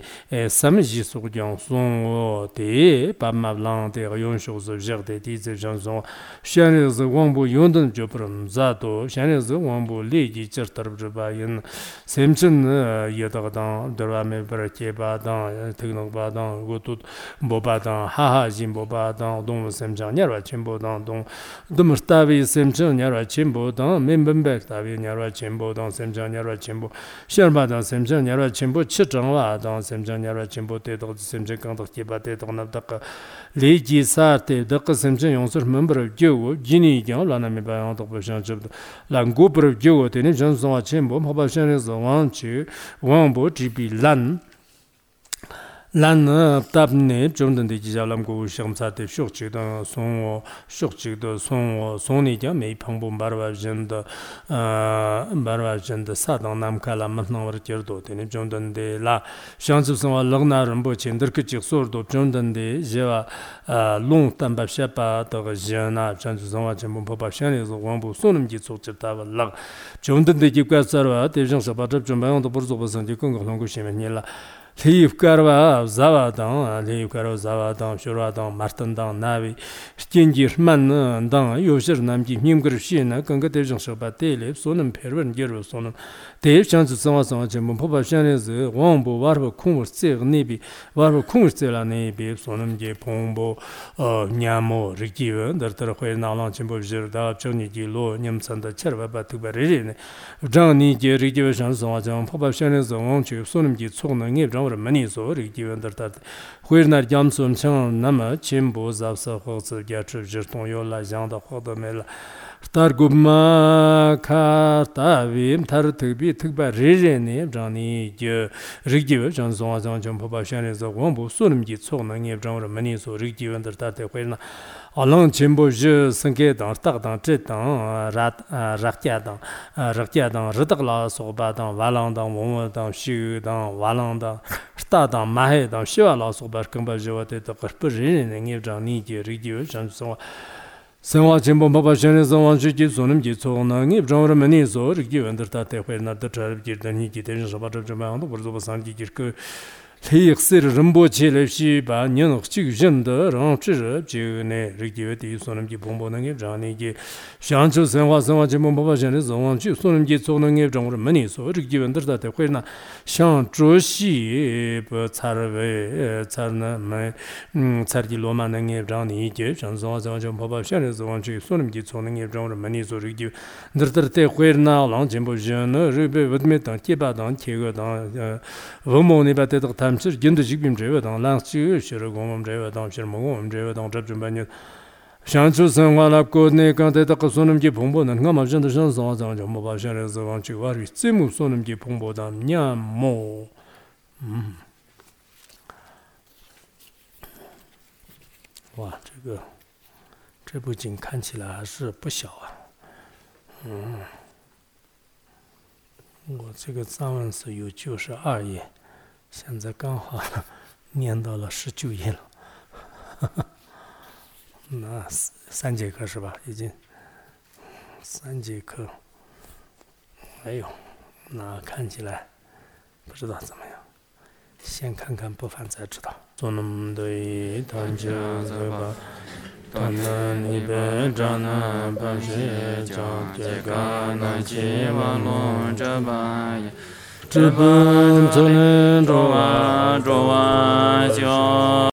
삼지 속정 송오데 밥마블랑데 용쇼즈 저데 디제 전송 샤네즈 원부 용든 저프름 자도 샤네즈 원부 리지 저터브바인 샘친 예다가당 parwa me par che ba dang tek nong ba dang go tut bo ba dang ha ha jin bo ba dang dong sem chang nyarwa chen bo dang dong dum shtabi sem chang nyarwa chen bo dang men ben bek tabi nyarwa chen bo dang sem chang nyarwa chen bo shen ba dang sem chang nyarwa chen bo chi chang wa dang sem chang nyarwa chen bo te dog sem chang kang dog che ba te dog nab dak lē jī sār tē dā qā sēmchēn yōng sōr mēm bārab gyō wō jīnī gyāng lā nā mē bā yāng tōq bā shāng chab lā ngō bārab gyō wō tē nē shāng sōng wā chēn bō mā bā shāng rē sō wāng chē wāng bō jī bī lān lan tap ne chom den de ji ja lam go sham sa te shok chi da song wo shok chi da song wo song ni ja mei phang bom bar ba jen da bar ba jen da sa dang nam ka la ma nang war jer do te ne chom den de la. Shang su song wa lag na ram bo chen der ke chi sor do chom den de je wa long tam ba sha pa da ga je na. Chan su song wa chen bom pa pa sha ne zo wang bo so nam ji so chi ta wa lag chom den de ji kwa sar wa te jang sa ba chom ba yang do bor zo ba san ji kong go long go she me ni la. leivkarwa zawadang, leivkarwa zawadang, shurwadang, martandang, navi, shtenji rman dang, yoshir namji, nyimgar shi na, ganga tevzhang shakpa telib, sonam perwar ngirwa sonam, 대입 장수 상화 상화 제문 법법 시안에서 원보 와르 콩을 쓰고 네비 와르 콩을 쓰라네 비 소놈게 봉보 어 냐모 리기원 더더 회의 나랑 전부 비저다 정리기 로 냠선다 처바바 특별히 장니 제 리기원 장수 상화 장 법법 시안에서 원주 소놈게 총능이 장으로 많이 소 리기원 더더 회의나 잠숨 청 남아 진보 잡서 호스 야츠 저통 요라 장다 호도멜 tar gubma ka ta vim tar tuk bi tuk ba re re ne jang ni ge rig gi jang zong zang jang pa ba shan ne zo gong bu su nim gi chog na nge jang ra ma ni so rig gi wen der ta te kwe na. Alang chen bo je sang ge dang tak dang che dang ra ra kya dang ra kya dang ra tak la so ba dang wa lang dang wong dang shi dang wa lang dang ta dang ma he dang shi wa la so ba kang ba je wa te ta pa re ne nge jang ni ge rig gi jang zong Senwa chenpo mbaba shenre zangwaan shiki sunum ki tsog na ngib zhangwara mani zo rikki wendir ta tekwe nar da charib girdan hiki tenshin shabachab chamayang da burzuba san ki girka 페익스르 름보체 lepsi ba nyen chig jenda rang chir ji ne rigdiwe ti sonam gi bombo nang ge jani gi shan chu sen wa sen wa ji mom ba jen ne zong chi sonam gi zong nang ge zong ro meni so. Rigdiwe ndar da te khoi na shan chu shi ba char we char na me char gi lo ma nang ge jani gi shan zong wa zong ji mom ba jen ne zong chi sonam gi zong nang ge zong ro meni so. Rigdiwe ndar dar te khoi na lang jen bo jen ne ri be wad me dang ki ba dang ki ge dang wo mo ne ba te ta 那个种我没你说这个就那这的会呢让进步人那这边我们当几把当铁个当呃文某那边得到他 tamsir gindu jikbim zhewa dang, lang xiyo shiro gongom zhewa dang, shiro mongom zhewa dang, zhab zhimba nyo. Shang chu san wa lab ko ne kang te taka sonam ki pongpo nan, nga ma zhanda shang san wa zang, jang mo ba shang re zi wang chi wa ri, zi mu sonam ki pongpo dang, nyam mo. Wa, 这个这部经看起来还是不小啊。嗯，我这个藏文是有九十二页。现在刚好 念到了十九页了，那三节课是吧？已经三节课，哎呦，那看起来不知道怎么样，先看看不烦才知道。做那么多一堂讲这个，谈那你别讲那半些讲这个那几万龙这半夜。知本尊周啊周啊修。